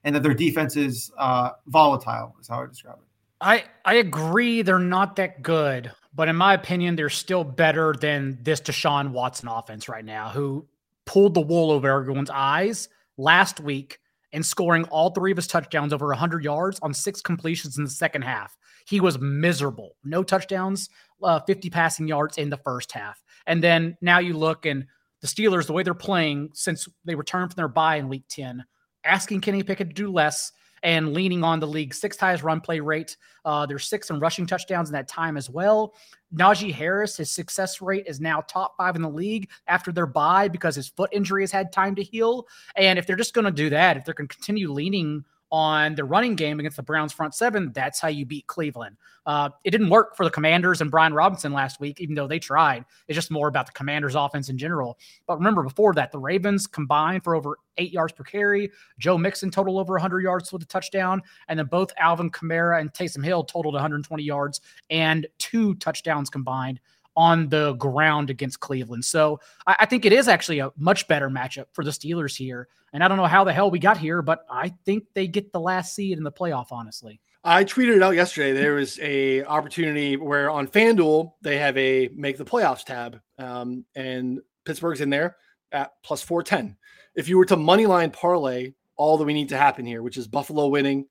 and that their defense is uh, volatile is how I describe it. I I agree they're not that good, but in my opinion, they're still better than this Deshaun Watson offense right now, who pulled the wool over everyone's eyes last week and scoring all three of his touchdowns over 100 yards on six completions in the second half. He was miserable. No touchdowns, uh, 50 passing yards in the first half. And then now you look and the Steelers, the way they're playing since they returned from their bye in week 10, asking Kenny Pickett to do less and leaning on the league's sixth highest run play rate. Uh, there's six in rushing touchdowns in that time as well. Najee Harris, his success rate is now top five in the league after their bye because his foot injury has had time to heal. And if they're just going to do that, if they're going to continue leaning on the running game against the Browns front seven, that's how you beat Cleveland. Uh, it didn't work for the Commanders and Brian Robinson last week, even though they tried. It's just more about the Commanders' offense in general. But remember, before that, the Ravens combined for over eight yards per carry. Joe Mixon total over 100 yards with a touchdown, and then both Alvin Kamara and Taysom Hill totaled 120 yards and two touchdowns combined on the ground against Cleveland. So I, I, think it is actually a much better matchup for the Steelers here. And I don't know how the hell we got here, but I think they get the last seed in the playoff, honestly. I tweeted it out yesterday. There was a opportunity where on FanDuel they have a make the playoffs tab, um, and Pittsburgh's in there at plus four ten. If you were to money line parlay all that we need to happen here, which is Buffalo winning,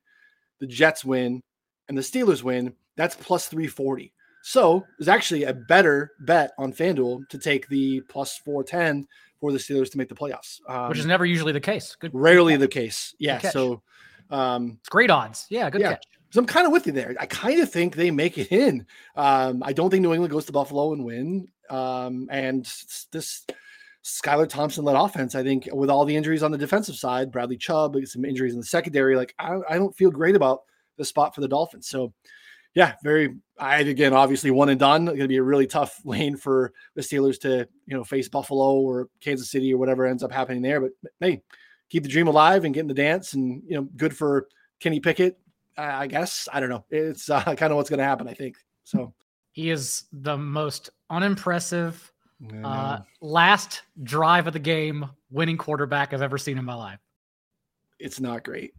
the Jets win, and the Steelers win, that's plus three forty. So it's actually a better bet on FanDuel to take the plus 410 for the Steelers to make the playoffs, um, which is never usually the case. Good, rarely good the case. Yeah. So um, it's great odds. Yeah. Good yeah. catch. So I'm kind of with you there. I kind of think they make it in. Um, I don't think New England goes to Buffalo and win. Um, and this Skylar Thompson led offense, I think, with all the injuries on the defensive side, Bradley Chubb, some injuries in the secondary, like I, I don't feel great about the spot for the Dolphins. So yeah, very. I again, obviously, one and done. It's going to be a really tough [LAUGHS] lane for the Steelers to you know face Buffalo or Kansas City or whatever ends up happening there. But hey, keep the dream alive and get in the dance, and you know, good for Kenny Pickett. I guess I don't know. It's uh, [LAUGHS] kind of what's going to happen. I think so. He is the most unimpressive uh, last drive of the game winning quarterback I've ever seen in my life. It's not great.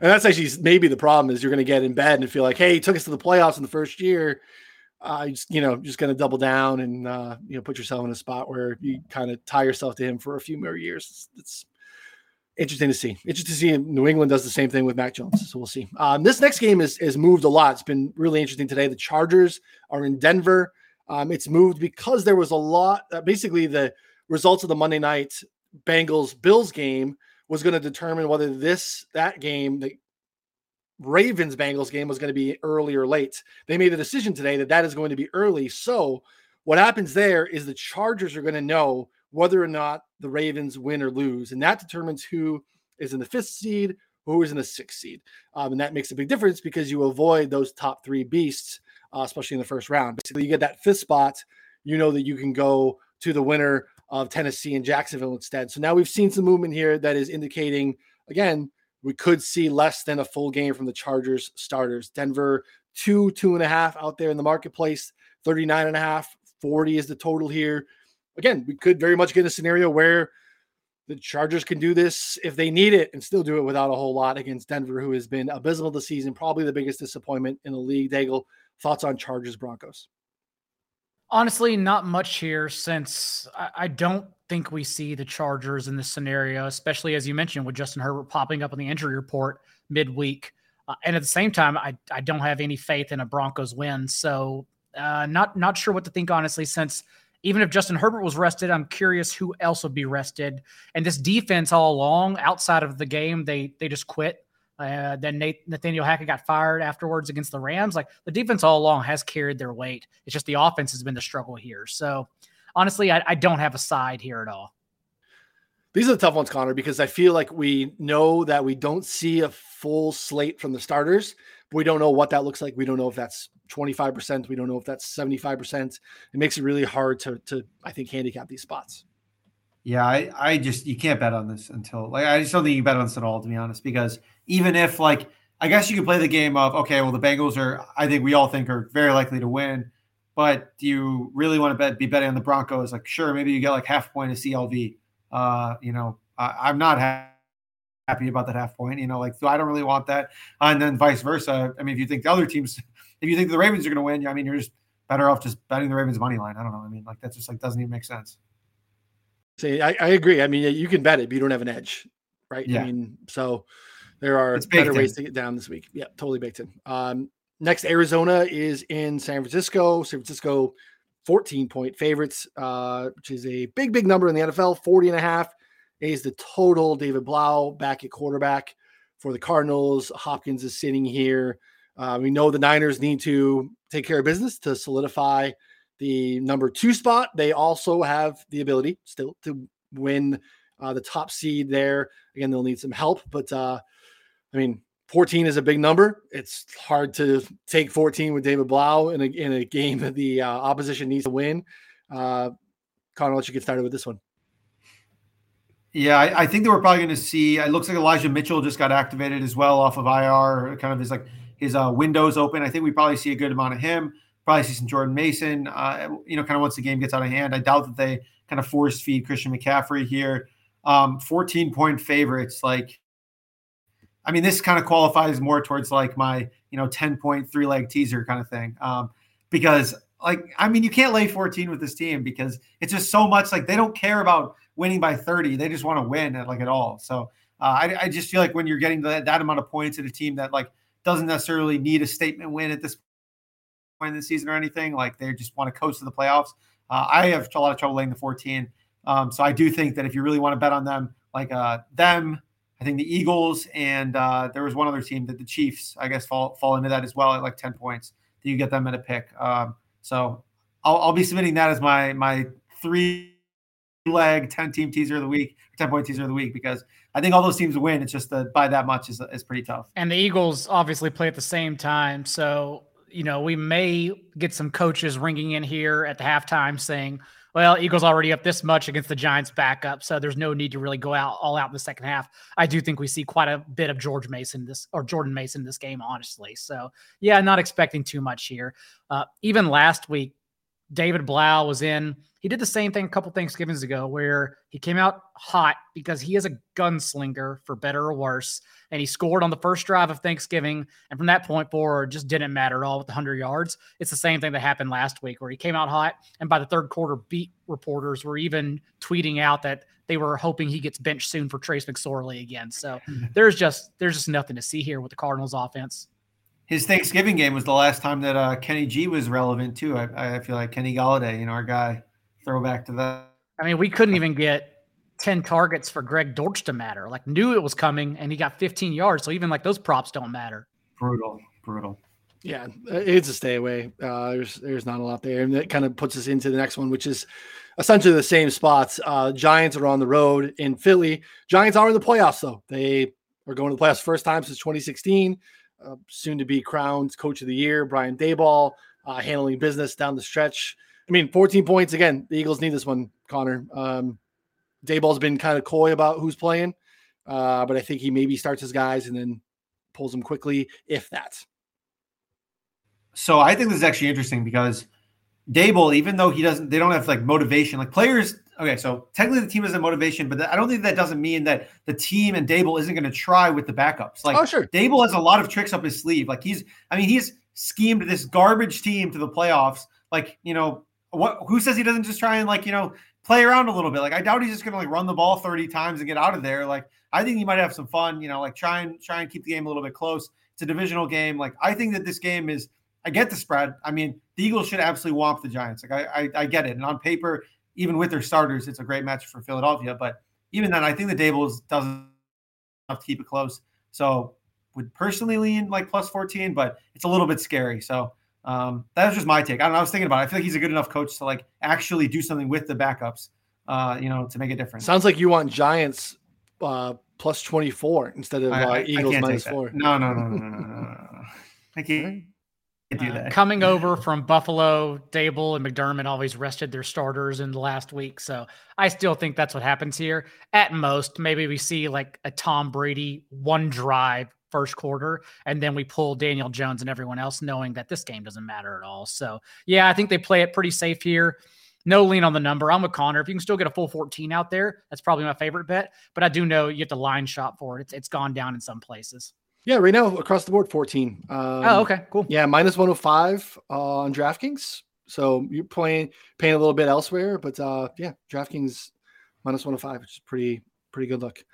And that's actually maybe the problem is you're going to get in bed and feel like, hey, he took us to the playoffs in the first year. Uh, just, you know, just going to double down and uh, you know put yourself in a spot where you kind of tie yourself to him for a few more years. It's, it's interesting to see. Interesting to see. New England does the same thing with Mac Jones, so we'll see. Um, this next game is is moved a lot. It's been really interesting today. The Chargers are in Denver. Um, it's moved because there was a lot. Uh, basically, the results of the Monday night Bengals Bills game was going to determine whether this that game, the Ravens Bengals game, was going to be early or late. They made the decision today that that is going to be early. So what happens there is the Chargers are going to know whether or not the Ravens win or lose, and that determines who is in the fifth seed, who is in the sixth seed, um, and that makes a big difference because you avoid those top three beasts, uh, especially in the first round. Basically, you get that fifth spot. You know that you can go to the winner of Tennessee and Jacksonville instead. So now we've seen some movement here that is indicating, again, we could see less than a full game from the Chargers starters. Denver, two, two and a half out there in the marketplace, 39 and a half, 40 is the total here. Again, we could very much get a scenario where the Chargers can do this if they need it and still do it without a whole lot against Denver, who has been abysmal this season, probably the biggest disappointment in the league. Daigle, thoughts on Chargers Broncos? Honestly, not much here since I, I, don't think we see the Chargers in this scenario, especially as you mentioned with Justin Herbert popping up on the injury report midweek. Uh, and at the same time, I, I don't have any faith in a Broncos win. So uh, not not sure what to think honestly. Since even if Justin Herbert was rested, I'm curious who else would be rested. And this defense all along, outside of the game, they they just quit. Uh, then Nate, Nathaniel Hackett got fired afterwards against the Rams. Like the defense all along has carried their weight. It's just the offense has been the struggle here. So honestly, I, I don't have a side here at all. These are the tough ones, Connor, because I feel like we know that we don't see a full slate from the starters. We don't know what that looks like. We don't know if that's 25%. We don't know if that's 75%. It makes it really hard to, to I think, handicap these spots. Yeah, I, I just you can't bet on this until like I just don't think you bet on this at all, to be honest, because even if like I guess you could play the game of okay, well the Bengals are I think we all think are very likely to win, but do you really want to bet be betting on the Broncos? Like sure, maybe you get like half point of CLV. Uh, you know, I, am not happy about that half point. You know, like so I don't really want that, and then vice versa. I mean, if you think the other teams, if you think the Ravens are going to win, I mean, you're just better off just betting the Ravens money line. I don't know. I mean, like that just like doesn't even make sense. See, I, I, agree. I mean, you can bet it, but you don't have an edge, right? Yeah. I mean, so there are better in. ways to get down this week. Yeah, totally baked in. Um, next, Arizona is in San Francisco. San Francisco 14 point favorites, uh, which is a big, big number in the NFL, 40 and a half is the total. David Blough back at quarterback for the Cardinals. Hopkins is sitting here. Uh, we know the Niners need to take care of business to solidify the number two spot. They also have the ability still to win uh, the top seed there. Again, they'll need some help, but uh, I mean, 14 is a big number. It's hard to take 14 with David Blough in a, in a game that the uh, opposition needs to win. Uh, Connor, let you get started with this one. Yeah, I, I think that we're probably going to see. It looks like Elijah Mitchell just got activated as well off of IR. Kind of his like his uh, windows open. I think we probably see a good amount of him. Probably see some Jordan Mason. Uh, you know, kind of once the game gets out of hand. I doubt that they kind of force feed Christian McCaffrey here. Um, 14 point favorites. Like, I mean, this kind of qualifies more towards like my you know 10 point three leg teaser kind of thing. Um, because like I mean, you can't lay 14 with this team because it's just so much like they don't care about winning by 30. They just want to win at like at all. So uh, I, I, just feel like when you're getting that, that amount of points at a team that like doesn't necessarily need a statement win at this point in the season or anything, like they just want to coast to the playoffs. Uh, I have a lot of trouble laying the 14. Um, so I do think that if you really want to bet on them, like uh, them, I think the Eagles and uh, there was one other team that the Chiefs, I guess, fall fall into that as well at like 10 points. Do you get them at a pick? Um, so I'll, I'll be submitting that as my my three leg 10 team teaser of the week, 10 point teaser of the week, because I think all those teams win. It's just that by that much is, is pretty tough. And the Eagles obviously play at the same time. So, you know, we may get some coaches ringing in here at the halftime saying, well, Eagles already up this much against the Giants backup, so there's no need to really go out all out in the second half. I do think we see quite a bit of George Mason this or Jordan Mason this game, honestly. So yeah, not expecting too much here. Uh, even last week, David Blough was in. He did the same thing a couple Thanksgivings ago where he came out hot because he is a gunslinger for better or worse. And he scored on the first drive of Thanksgiving. And from that point forward, just didn't matter at all with the 100 yards. It's the same thing that happened last week where he came out hot. And by the third quarter, beat reporters were even tweeting out that they were hoping he gets benched soon for Trace McSorley again. So [LAUGHS] there's just there's just nothing to see here with the Cardinals offense his Thanksgiving game was the last time that uh, Kenny G was relevant too. I, I feel like Kenny Golladay, you know, our guy, throwback to that. I mean, we couldn't even get 10 targets for Greg Dortch to matter. Like knew it was coming and he got 15 yards. So even like those props don't matter. Brutal, brutal. Yeah, it's a stay away. Uh, there's there's not a lot there, and that kind of puts us into the next one, which is essentially the same spots. Uh, Giants are on the road in Philly. Giants are in the playoffs, though. They are going to the playoffs first time since 2016 uh, soon to be crowned coach of the year, Brian Daboll, uh, handling business down the stretch. I mean, 14 points again. The Eagles need this one, Connor. Um, Daboll's been kind of coy about who's playing, uh, but I think he maybe starts his guys and then pulls them quickly, if that. So I think this is actually interesting because Daboll, even though he doesn't, they don't have like motivation. Like players okay, so technically the team has a motivation, but I don't think that doesn't mean that the team and Daboll isn't going to try with the backups. Like, oh, sure. Daboll has a lot of tricks up his sleeve. Like he's, I mean, he's schemed this garbage team to the playoffs. Like, you know, what? Who says he doesn't just try and like, you know, play around a little bit? Like, I doubt he's just going to like run the ball thirty times and get out of there. Like, I think he might have some fun. You know, like try and try and keep the game a little bit close. It's a divisional game. Like, I think that this game is. I get the spread. I mean, the Eagles should absolutely womp the Giants. Like I, I, I get it. And on paper, even with their starters, it's a great match for Philadelphia. But even then, I think the Daboll's doesn't have to keep it close. So would personally lean like plus 14, but it's a little bit scary. So um, that was just my take. I don't know. I was thinking about it. I feel like he's a good enough coach to like actually do something with the backups, uh, you know, to make a difference. Sounds like you want Giants uh, plus 24 instead of uh, I, I, Eagles I minus four. No, no, no, no, no, no, no. I can't do uh, coming over [LAUGHS] from Buffalo, Daboll and McDermott always rested their starters in the last week. So I still think that's what happens here. At most, maybe we see like a Tom Brady one drive first quarter, and then we pull Daniel Jones and everyone else, knowing that this game doesn't matter at all. So yeah, I think they play it pretty safe here. No lean on the number. I'm with Connor. If you can still get a full 14 out there, that's probably my favorite bet. But I do know you have to line shop for it. It's, it's gone down in some places. Yeah, right now across the board, 14. Um, oh, okay, cool. Yeah, minus 105 uh, on DraftKings. So you're playing paying a little bit elsewhere, but uh, yeah, DraftKings minus 105, which is pretty pretty good look.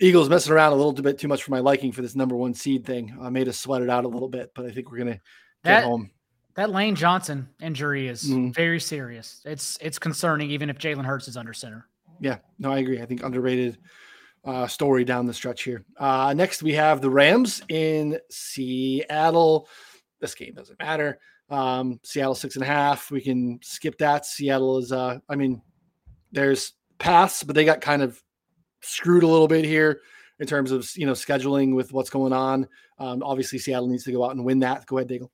Eagles messing around a little bit too much for my liking for this number one seed thing. I made us sweat it out a little bit, but I think we're gonna get that, home. That Lane Johnson injury is Mhm. very serious. It's it's concerning, even if Jalen Hurts is under center. Yeah, no, I agree. I think underrated uh, story down the stretch here. Uh, next, we have the Rams in Seattle. This game doesn't matter. Um, Seattle six and a half. We can skip that. Seattle is, uh, I mean, there's paths, but they got kind of screwed a little bit here in terms of you know scheduling with what's going on. Um, obviously, Seattle needs to go out and win that. Go ahead, Daigle.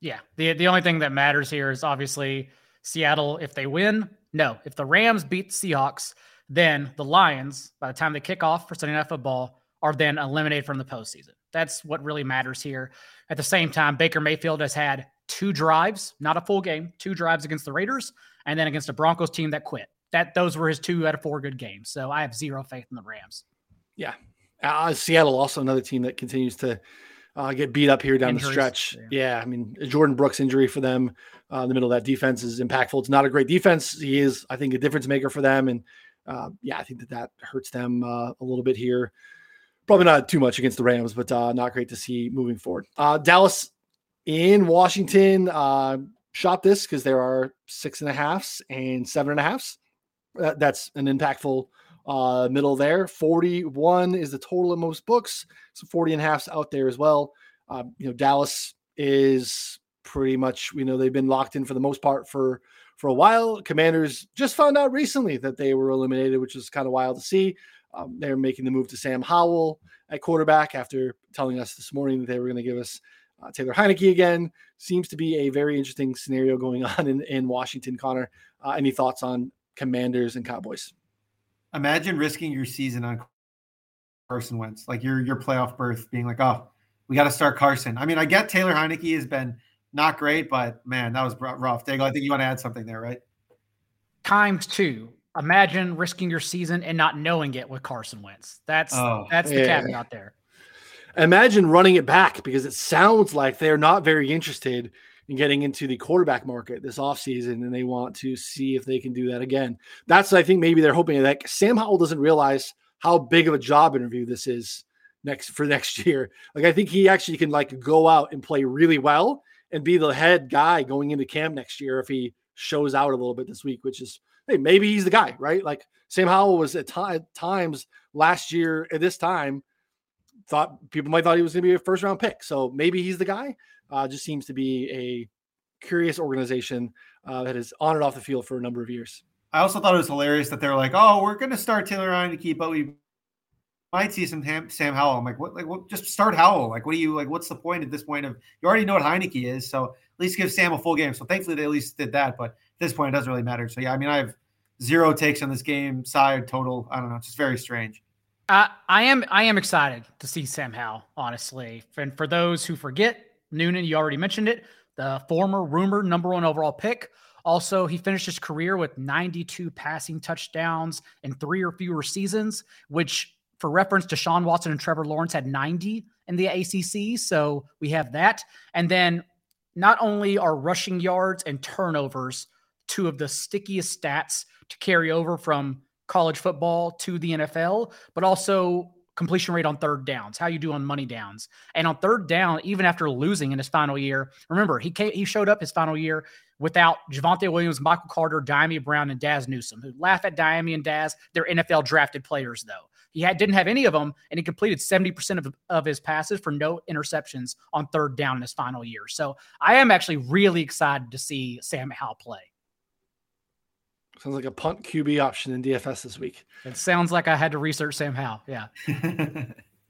Yeah. The the only thing that matters here is obviously Seattle if they win. No, if the Rams beat Seahawks, then the Lions, by the time they kick off for Sunday Night Football, are then eliminated from the postseason. That's what really matters here. At the same time, Baker Mayfield has had two drives, not a full game, two drives against the Raiders, and then against a Broncos team that quit. That those were his two out of four good games. So I have zero faith in the Rams. Yeah, uh, Seattle also another team that continues to uh, get beat up here down Injuries, the stretch. yeah. Yeah. I mean Jordyn Brooks injury for them uh, in the middle of that defense is impactful. It's not a great defense. He is, I think, a difference maker for them, and uh, yeah, I think that that hurts them uh, a little bit here. Probably not too much against the Rams, but uh, not great to see moving forward. Uh, Dallas in Washington uh, shot this because there are six and a halfs and seven and a halfs. That, that's an impactful uh, middle there. 41 is the total of most books. So 40 and a half's out there as well. Um, you know, Dallas is pretty much, you know, they've been locked in for the most part for for a while. Commanders just found out recently that they were eliminated, which is kind of wild to see. Um, they're making the move to Sam Howell at quarterback after telling us this morning that they were going to give us uh, Taylor Heinicke again. Seems to be a very interesting scenario going [LAUGHS] on in, in Washington. Connor, uh, any thoughts on Commanders and Cowboys? Imagine risking your season on Carson Wentz, like your your playoff berth, being like, oh, we got to start Carson. I mean, I get Taylor Heinicke has been not great, but man, that was rough. Daigle, I think you want to add something there, right? Times two. Imagine risking your season and not knowing it with Carson Wentz. That's Oh, that's the yeah. caveat there. Imagine running it back because it sounds like they're not very interested in getting into the quarterback market this offseason and they want to see if they can do that again. That's I think maybe they're hoping that Sam Howell doesn't realize how big of a job interview this is next for next [LAUGHS] year. Like I think he actually can like go out and play really well and be the head guy going into camp next year if he shows out a little bit this week, which is hey, maybe he's the guy, right? Like Sam Howell was at ti- times last year at this time thought people might thought he was going to be a first round pick. So maybe he's the guy. Uh, just seems to be a curious organization uh, that is on and off the field for a number of years. I also thought it was hilarious that they're like, "Oh, we're going to start Taylor Ryan Heinicke, but we might see some Ham- Sam Howell." I'm like, "What? Like, what? Just start Howell. Like, what do you like? What's the point at this point of you already know what Heinicke is? So at least give Sam a full game." So thankfully, they at least did that. But at this point, it doesn't really matter. So yeah, I mean, I have zero takes on this game side total. I don't know. It's just very strange. I I am I am excited to see Sam Howell, honestly. And for those who forget, Noonan, you already mentioned it, the former rumored number one overall pick. Also, he finished his career with 92 passing touchdowns in three or fewer seasons, which, for reference, Deshaun Watson and Trevor Lawrence had 90 in the ACC. So we have that. And then not only are rushing yards and turnovers two of the stickiest stats to carry over from college football to the NFL, but also completion rate on third downs, how you do on money downs. And on third down, even after losing in his final year, remember, he came, he showed up his final year without Javonte Williams, Michael Carter, Dyami Brown, and Dazz Newsome, who laugh at Dyami and Dazz. They're NFL drafted players, though. He had, didn't have any of them, and he completed 70% of, of his passes for no interceptions on third down in his final year. So I am actually really excited to see Sam Howell play. Sounds like a punt QB option in DFS this week. It sounds like I had to research Sam Howell. Yeah. [LAUGHS]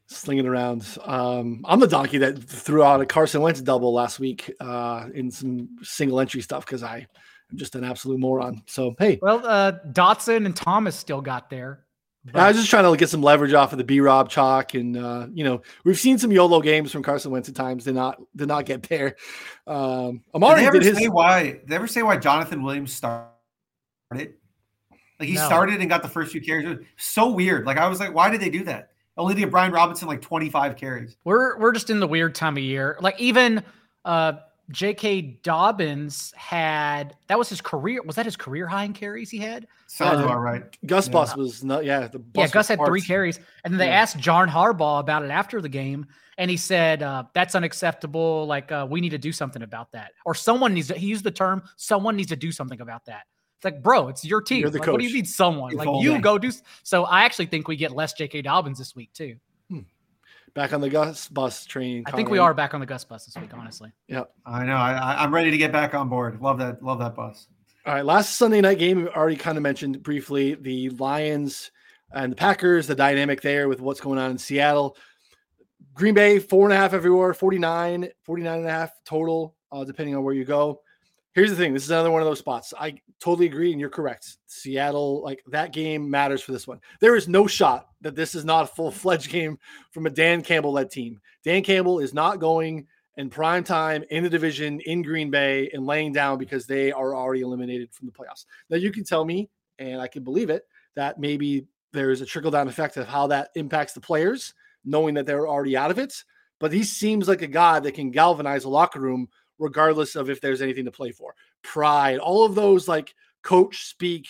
Slinging around. Um, I'm the donkey that threw out a Carson Wentz double last week uh, in some single entry stuff because I am just an absolute moron. So, hey, Well, uh, Dotson and Thomas still got there. I was just trying to get some leverage off of the B Rob chalk, and uh, you know we've seen some YOLO games from Carson Wentz at times. Did not did not get there. Um, Did Amari they ever did his. say why? Did they ever say why Jonathan Williams started? Like he No. started and got the first few carries. So weird. Like I was like, why did they do that? Only to give Brian Robinson like 25 carries. We're we're just in the weird time of year. Like even uh J.K. Dobbins had that was his career. Was that his career high in carries he had? Sounds Uh, about right. Gus Yeah. Bus was not. Yeah, the yeah, Gus was had three carries, and then they Yeah. asked John Harbaugh about it after the game, and he said uh, that's unacceptable. Like uh, we need to do something about that, or someone needs to. He used the term someone needs to do something about that. It's like, bro, it's your team. You're the Like, What do you coach. mean, someone? It's Like you me. go do. So I actually think we get less J.K. Dobbins this week too. Back on the Gus Bus train. I think we are back on the Gus bus this week, honestly. Yeah, I know. I, I, I'm ready to get back on board. Love that. Love that bus. All right, last Sunday night game, we already kind of mentioned briefly the Lions and the Packers, the dynamic there with what's going on in Seattle. Green Bay, four and a half everywhere, 49, 49 and a half total, uh, depending on where you go. Here's the thing this is another one of those spots. I totally agree, and you're correct. Seattle, like that game matters for this one. There is no shot that this is not a full fledged game from a Dan Campbell led team. Dan Campbell is not going in prime time in the division in Green Bay and laying down because they are already eliminated from the playoffs. Now you can tell me, and I can believe it, that maybe there's a trickle down effect of how that impacts the players, knowing that they're already out of it. But he seems like a guy that can galvanize a locker room regardless of if there's anything to play for. Pride, all of those like coach speak,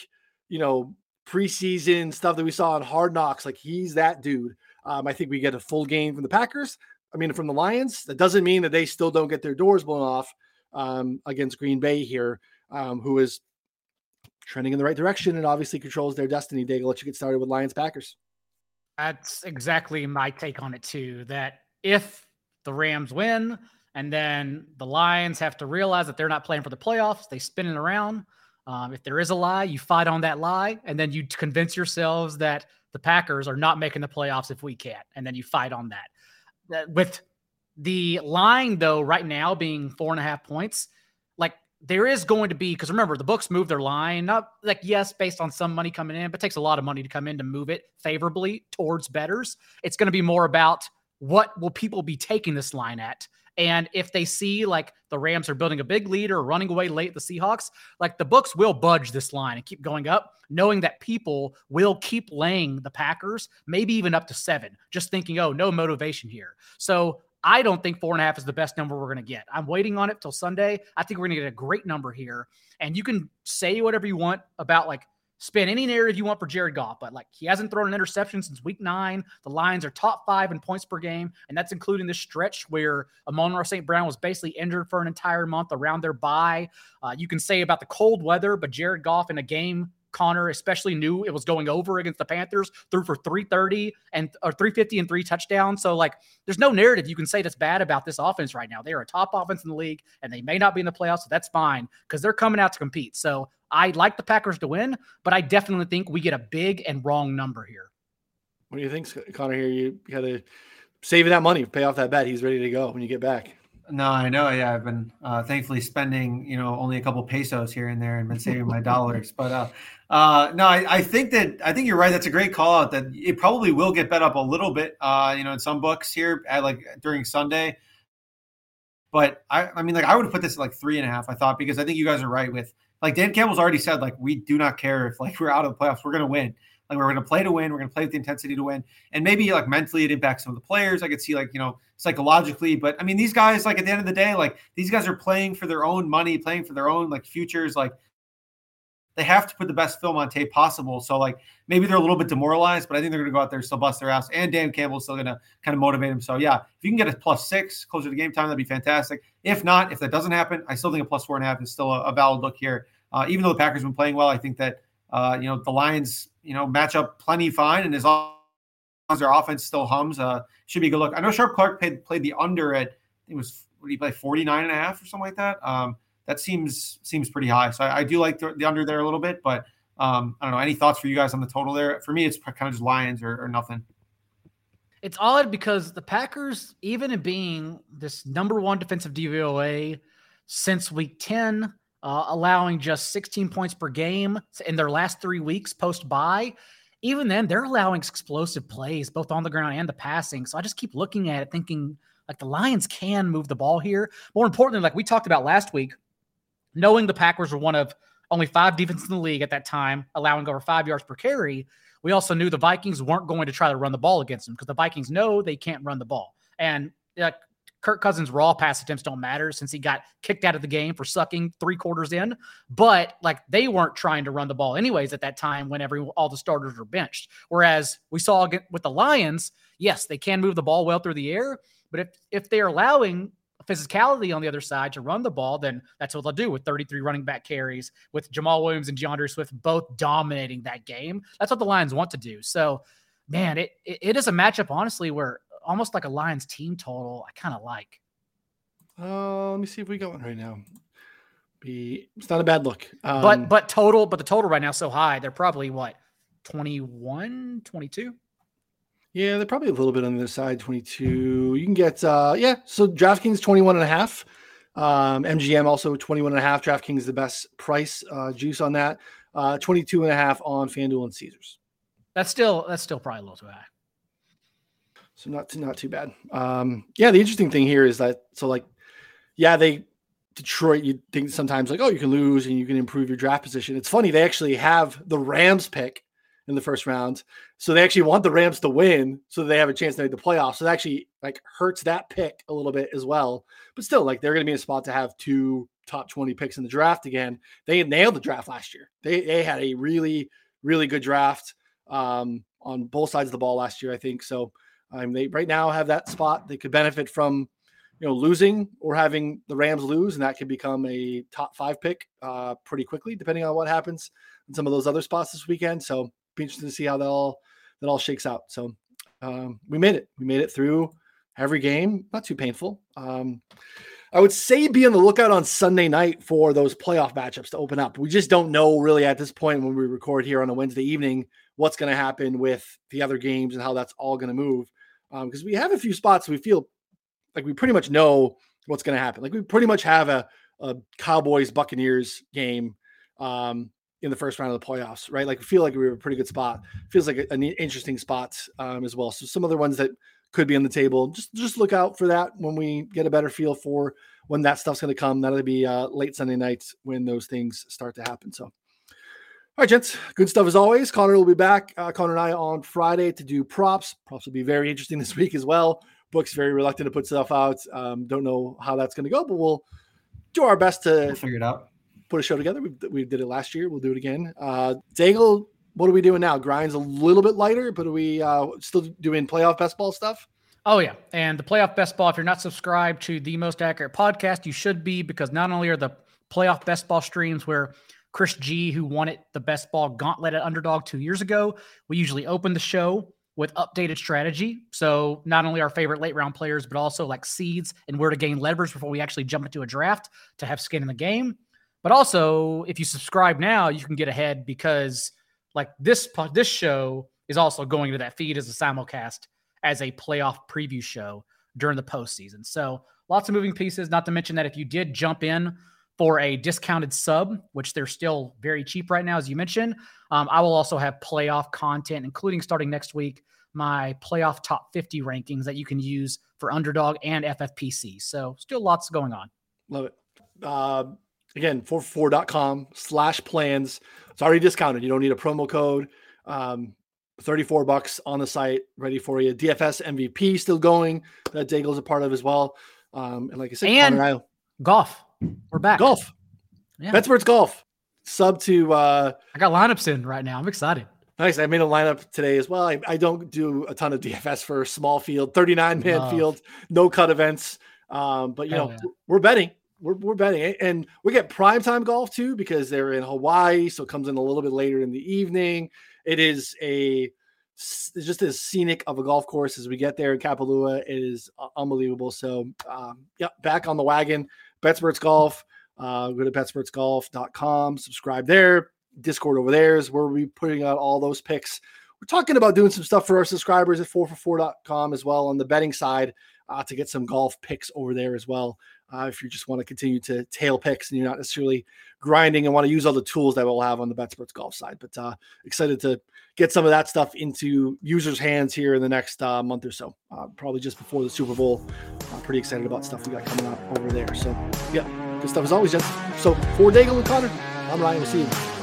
you know, preseason stuff that we saw on Hard Knocks. Like he's that dude. Um, I think we get a full game from the Packers. I mean, from the Lions. That doesn't mean that they still don't get their doors blown off um, against Green Bay here, um, who is trending in the right direction and obviously controls their destiny. Dave, I'll let you get started with Lions Packers. That's exactly my take on it too. That if the Rams win and then the Lions have to realize that they're not playing for the playoffs, they spin it around. Um, if there is a lie, you fight on that lie, and then you convince yourselves that the Packers are not making the playoffs if we can't, and then you fight on that. That- With the line though, right now being four and a half points, like there is going to be because remember the books move their line not like yes based on some money coming in but it takes a lot of money to come in to move it favorably towards betters it's going to be more about what will people be taking this line at and if they see like the rams are building a big lead or running away late the seahawks like the books will budge this line and keep going up knowing that people will keep laying the packers maybe even up to seven just thinking oh no motivation here so I don't think four and a half is the best number we're going to get. I'm waiting on it till Sunday. I think we're going to get a great number here. And you can say whatever you want about like spin any narrative you want for Jared Goff, but like he hasn't thrown an interception since week nine. The Lions are top five in points per game, and that's including this stretch where Amon St. Brown was basically injured for an entire month around their bye. Uh, you can say about the cold weather, but Jared Goff in a game Connor especially knew it was going over against the Panthers, threw for 330 and or 350 and three touchdowns. So like there's no narrative you can say that's bad about this offense right now. They are a top offense in the league and they may not be in the playoffs, so that's fine because they're coming out to compete. So I like the Packers to win, but I definitely think we get a big and wrong number here. What do you think, Connor? Here, you got to save that money, pay off that bet. He's ready to go when you get back. No, I know. Yeah, I've been uh, thankfully spending, you know, only a couple pesos here and there, and been saving my dollars. But uh, uh, no, I, I think that I think you're right. That's a great call out. That it probably will get bet up a little bit, uh, you know, in some books here at like during Sunday. But I, I mean, like I would put this at like three and a half. I thought because I think you guys are right with like Dan Campbell's already said like we do not care if like we're out of the playoffs, we're to win. Like we're going to play to win. We're going to play with the intensity to win. And maybe like mentally it impacts some of the players. I could see like, you know, psychologically, but I mean, these guys, like at the end of the day, like these guys are playing for their own money, playing for their own like futures. Like they have to put the best film on tape possible. So like maybe they're a little bit demoralized, but I think they're going to go out there still bust their ass. And Dan Campbell's still going to kind of motivate them. So yeah, if you can get a plus six closer to game time, that'd be fantastic. If not, if that doesn't happen, I still think a plus four and a half is still a, a valid look here. Uh, even though the Packers have been playing well, I think that uh, you know the Lions, you know, match up plenty fine, and as long as their offense still hums, uh, should be a good look. I know Sharp Clark played, played the under at I think it was what did he play 49 and a half or something like that. Um, that seems seems pretty high. So I, I do like the, the, under there a little bit, but um, I don't know. Any thoughts for you guys on the total there? For me, it's kind of just Lions or, or nothing. It's odd because the Packers, even in being this number one defensive DVOA since week 10, uh, allowing just 16 points per game in their last three weeks post bye. Even then, they're allowing explosive plays both on the ground and the passing. So I just keep looking at it, thinking like the Lions can move the ball here. More importantly, like we talked about last week, knowing the Packers were one of only five defenses in the league at that time, allowing over five yards per carry. We also knew the Vikings weren't going to try to run the ball against them because the Vikings know they can't run the ball. And Kirk Cousins' raw pass attempts don't matter since he got kicked out of the game for sucking three quarters in. But like they weren't trying to run the ball anyways at that time when every all the starters were benched. Whereas we saw with the Lions, yes, they can move the ball well through the air, but if if they're allowing physicality on the other side to run the ball, then that's what they'll do with 33 running back carries, with Jamaal Williams and D'Andre Swift both dominating that game. That's what the Lions want to do. So, man, it, it is a matchup, honestly, where almost like a Lions team total, I kind of like. Uh, let me see if we got one right now. Be it's not a bad look. Um, but but total, but the total right now is so high, they're probably what 21, 22? Yeah, they're probably a little bit on the other side, 22. You can get, uh, yeah, so DraftKings 21 and a half. Um, MGM also 21 and a half. DraftKings is the best price uh, juice on that. Uh, 22 and a half on FanDuel and Caesars. That's still, that's still probably a little too high. So not too, not too bad. Um, yeah, the interesting thing here is that, so like, yeah, they, Detroit, you think sometimes like, oh, you can lose and you can improve your draft position. It's funny, they actually have the Rams pick in the first round. So they actually want the Rams to win so they have a chance to make the playoffs. So it actually like hurts that pick a little bit as well. But still, like they're going to be in a spot to have two top 20 picks in the draft again. They nailed the draft last year. They they had a really, really good draft um, on both sides of the ball last year, I think. So um, they right now have that spot. They could benefit from you know losing or having the Rams lose, and that could become a top five pick uh, pretty quickly, depending on what happens in some of those other spots this weekend. So be interested to see how that all that all shakes out. So um, we made it. We made it through every game. Not too painful. Um, I would say be on the lookout on Sunday night for those playoff matchups to open up. We just don't know really at this point when we record here on a Wednesday evening what's going to happen with the other games and how that's all going to move. Because um, we have a few spots we feel like we pretty much know what's going to happen. Like we pretty much have a, a Cowboys Buccaneers game um, in the first round of the playoffs, right? Like, we feel like we were a pretty good spot. Feels like an interesting spot um, as well. So some other ones that could be on the table. Just just look out for that when we get a better feel for when that stuff's going to come. That'll be uh, late Sunday nights when those things start to happen. So, all right, gents, good stuff as always. Connor will be back. Uh, Connor and I on Friday to do props. Props will be very interesting [LAUGHS] this week as well. Book's very reluctant to put stuff out. Um, don't know how that's going to go, but we'll do our best to we'll figure it out put a show together. We, we did it last year. We'll do it again. Uh, Daigle, what are we doing now? Grind's a little bit lighter, but are we uh, still doing playoff best ball stuff? Oh yeah, and the playoff best ball. If you're not subscribed to the most accurate podcast, you should be because not only are the playoff best ball streams where Chris G, who won it the best ball gauntlet at Underdog two years ago, we usually open the show with updated strategy. So not only our favorite late round players, but also like seeds and where to gain leverage before we actually jump into a draft to have skin in the game. But also, if you subscribe now, you can get ahead because like this this show is also going to that feed as a simulcast as a playoff preview show during the postseason. So lots of moving pieces. Not to mention that if you did jump in for a discounted sub, which they're still very cheap right now, as you mentioned, um, I will also have playoff content, including starting next week my playoff top 50 rankings that you can use for underdog and FFPC. So still lots going on. Love it. Uh, Again, 4for4.com slash plans. It's already discounted. You don't need a promo code. Um, 34 bucks on the site ready for you. DFS MVP still going that Daigle's a part of as well. Um, and like I said, and golf. We're back. Golf. Yeah. That's where it's golf. Sub to uh I got lineups in right now. I'm excited. Nice. I made a lineup today as well. I, I don't do a ton of DFS for small field, 39 man Love. field, no cut events. Um, but you Hell know, yeah. we're betting we're, we're betting and we get prime time golf too because they're in Hawaii, so it comes in a little bit later in the evening. It is a it's just as scenic of a golf course as we get there in Kapalua. It is unbelievable. So, um, yeah, back on the wagon. BetSperts Golf. Uh, go to betspertsgolf.com, subscribe there. Discord over there is where we're putting out all those picks. We're talking about doing some stuff for our subscribers at 4for4.com as well on the betting side uh, to get some golf picks over there as well uh, if you just want to continue to tail picks and you're not necessarily grinding and want to use all the tools that we'll have on the BetSperts golf side. But uh, excited to get some of that stuff into users' hands here in the next uh, month or so, uh, probably just before the Super Bowl. I'm pretty excited about stuff we got coming up over there. So, yeah, good stuff as always, Jen. So, for Daigle and Connor, I'm Ryan. We'll see you.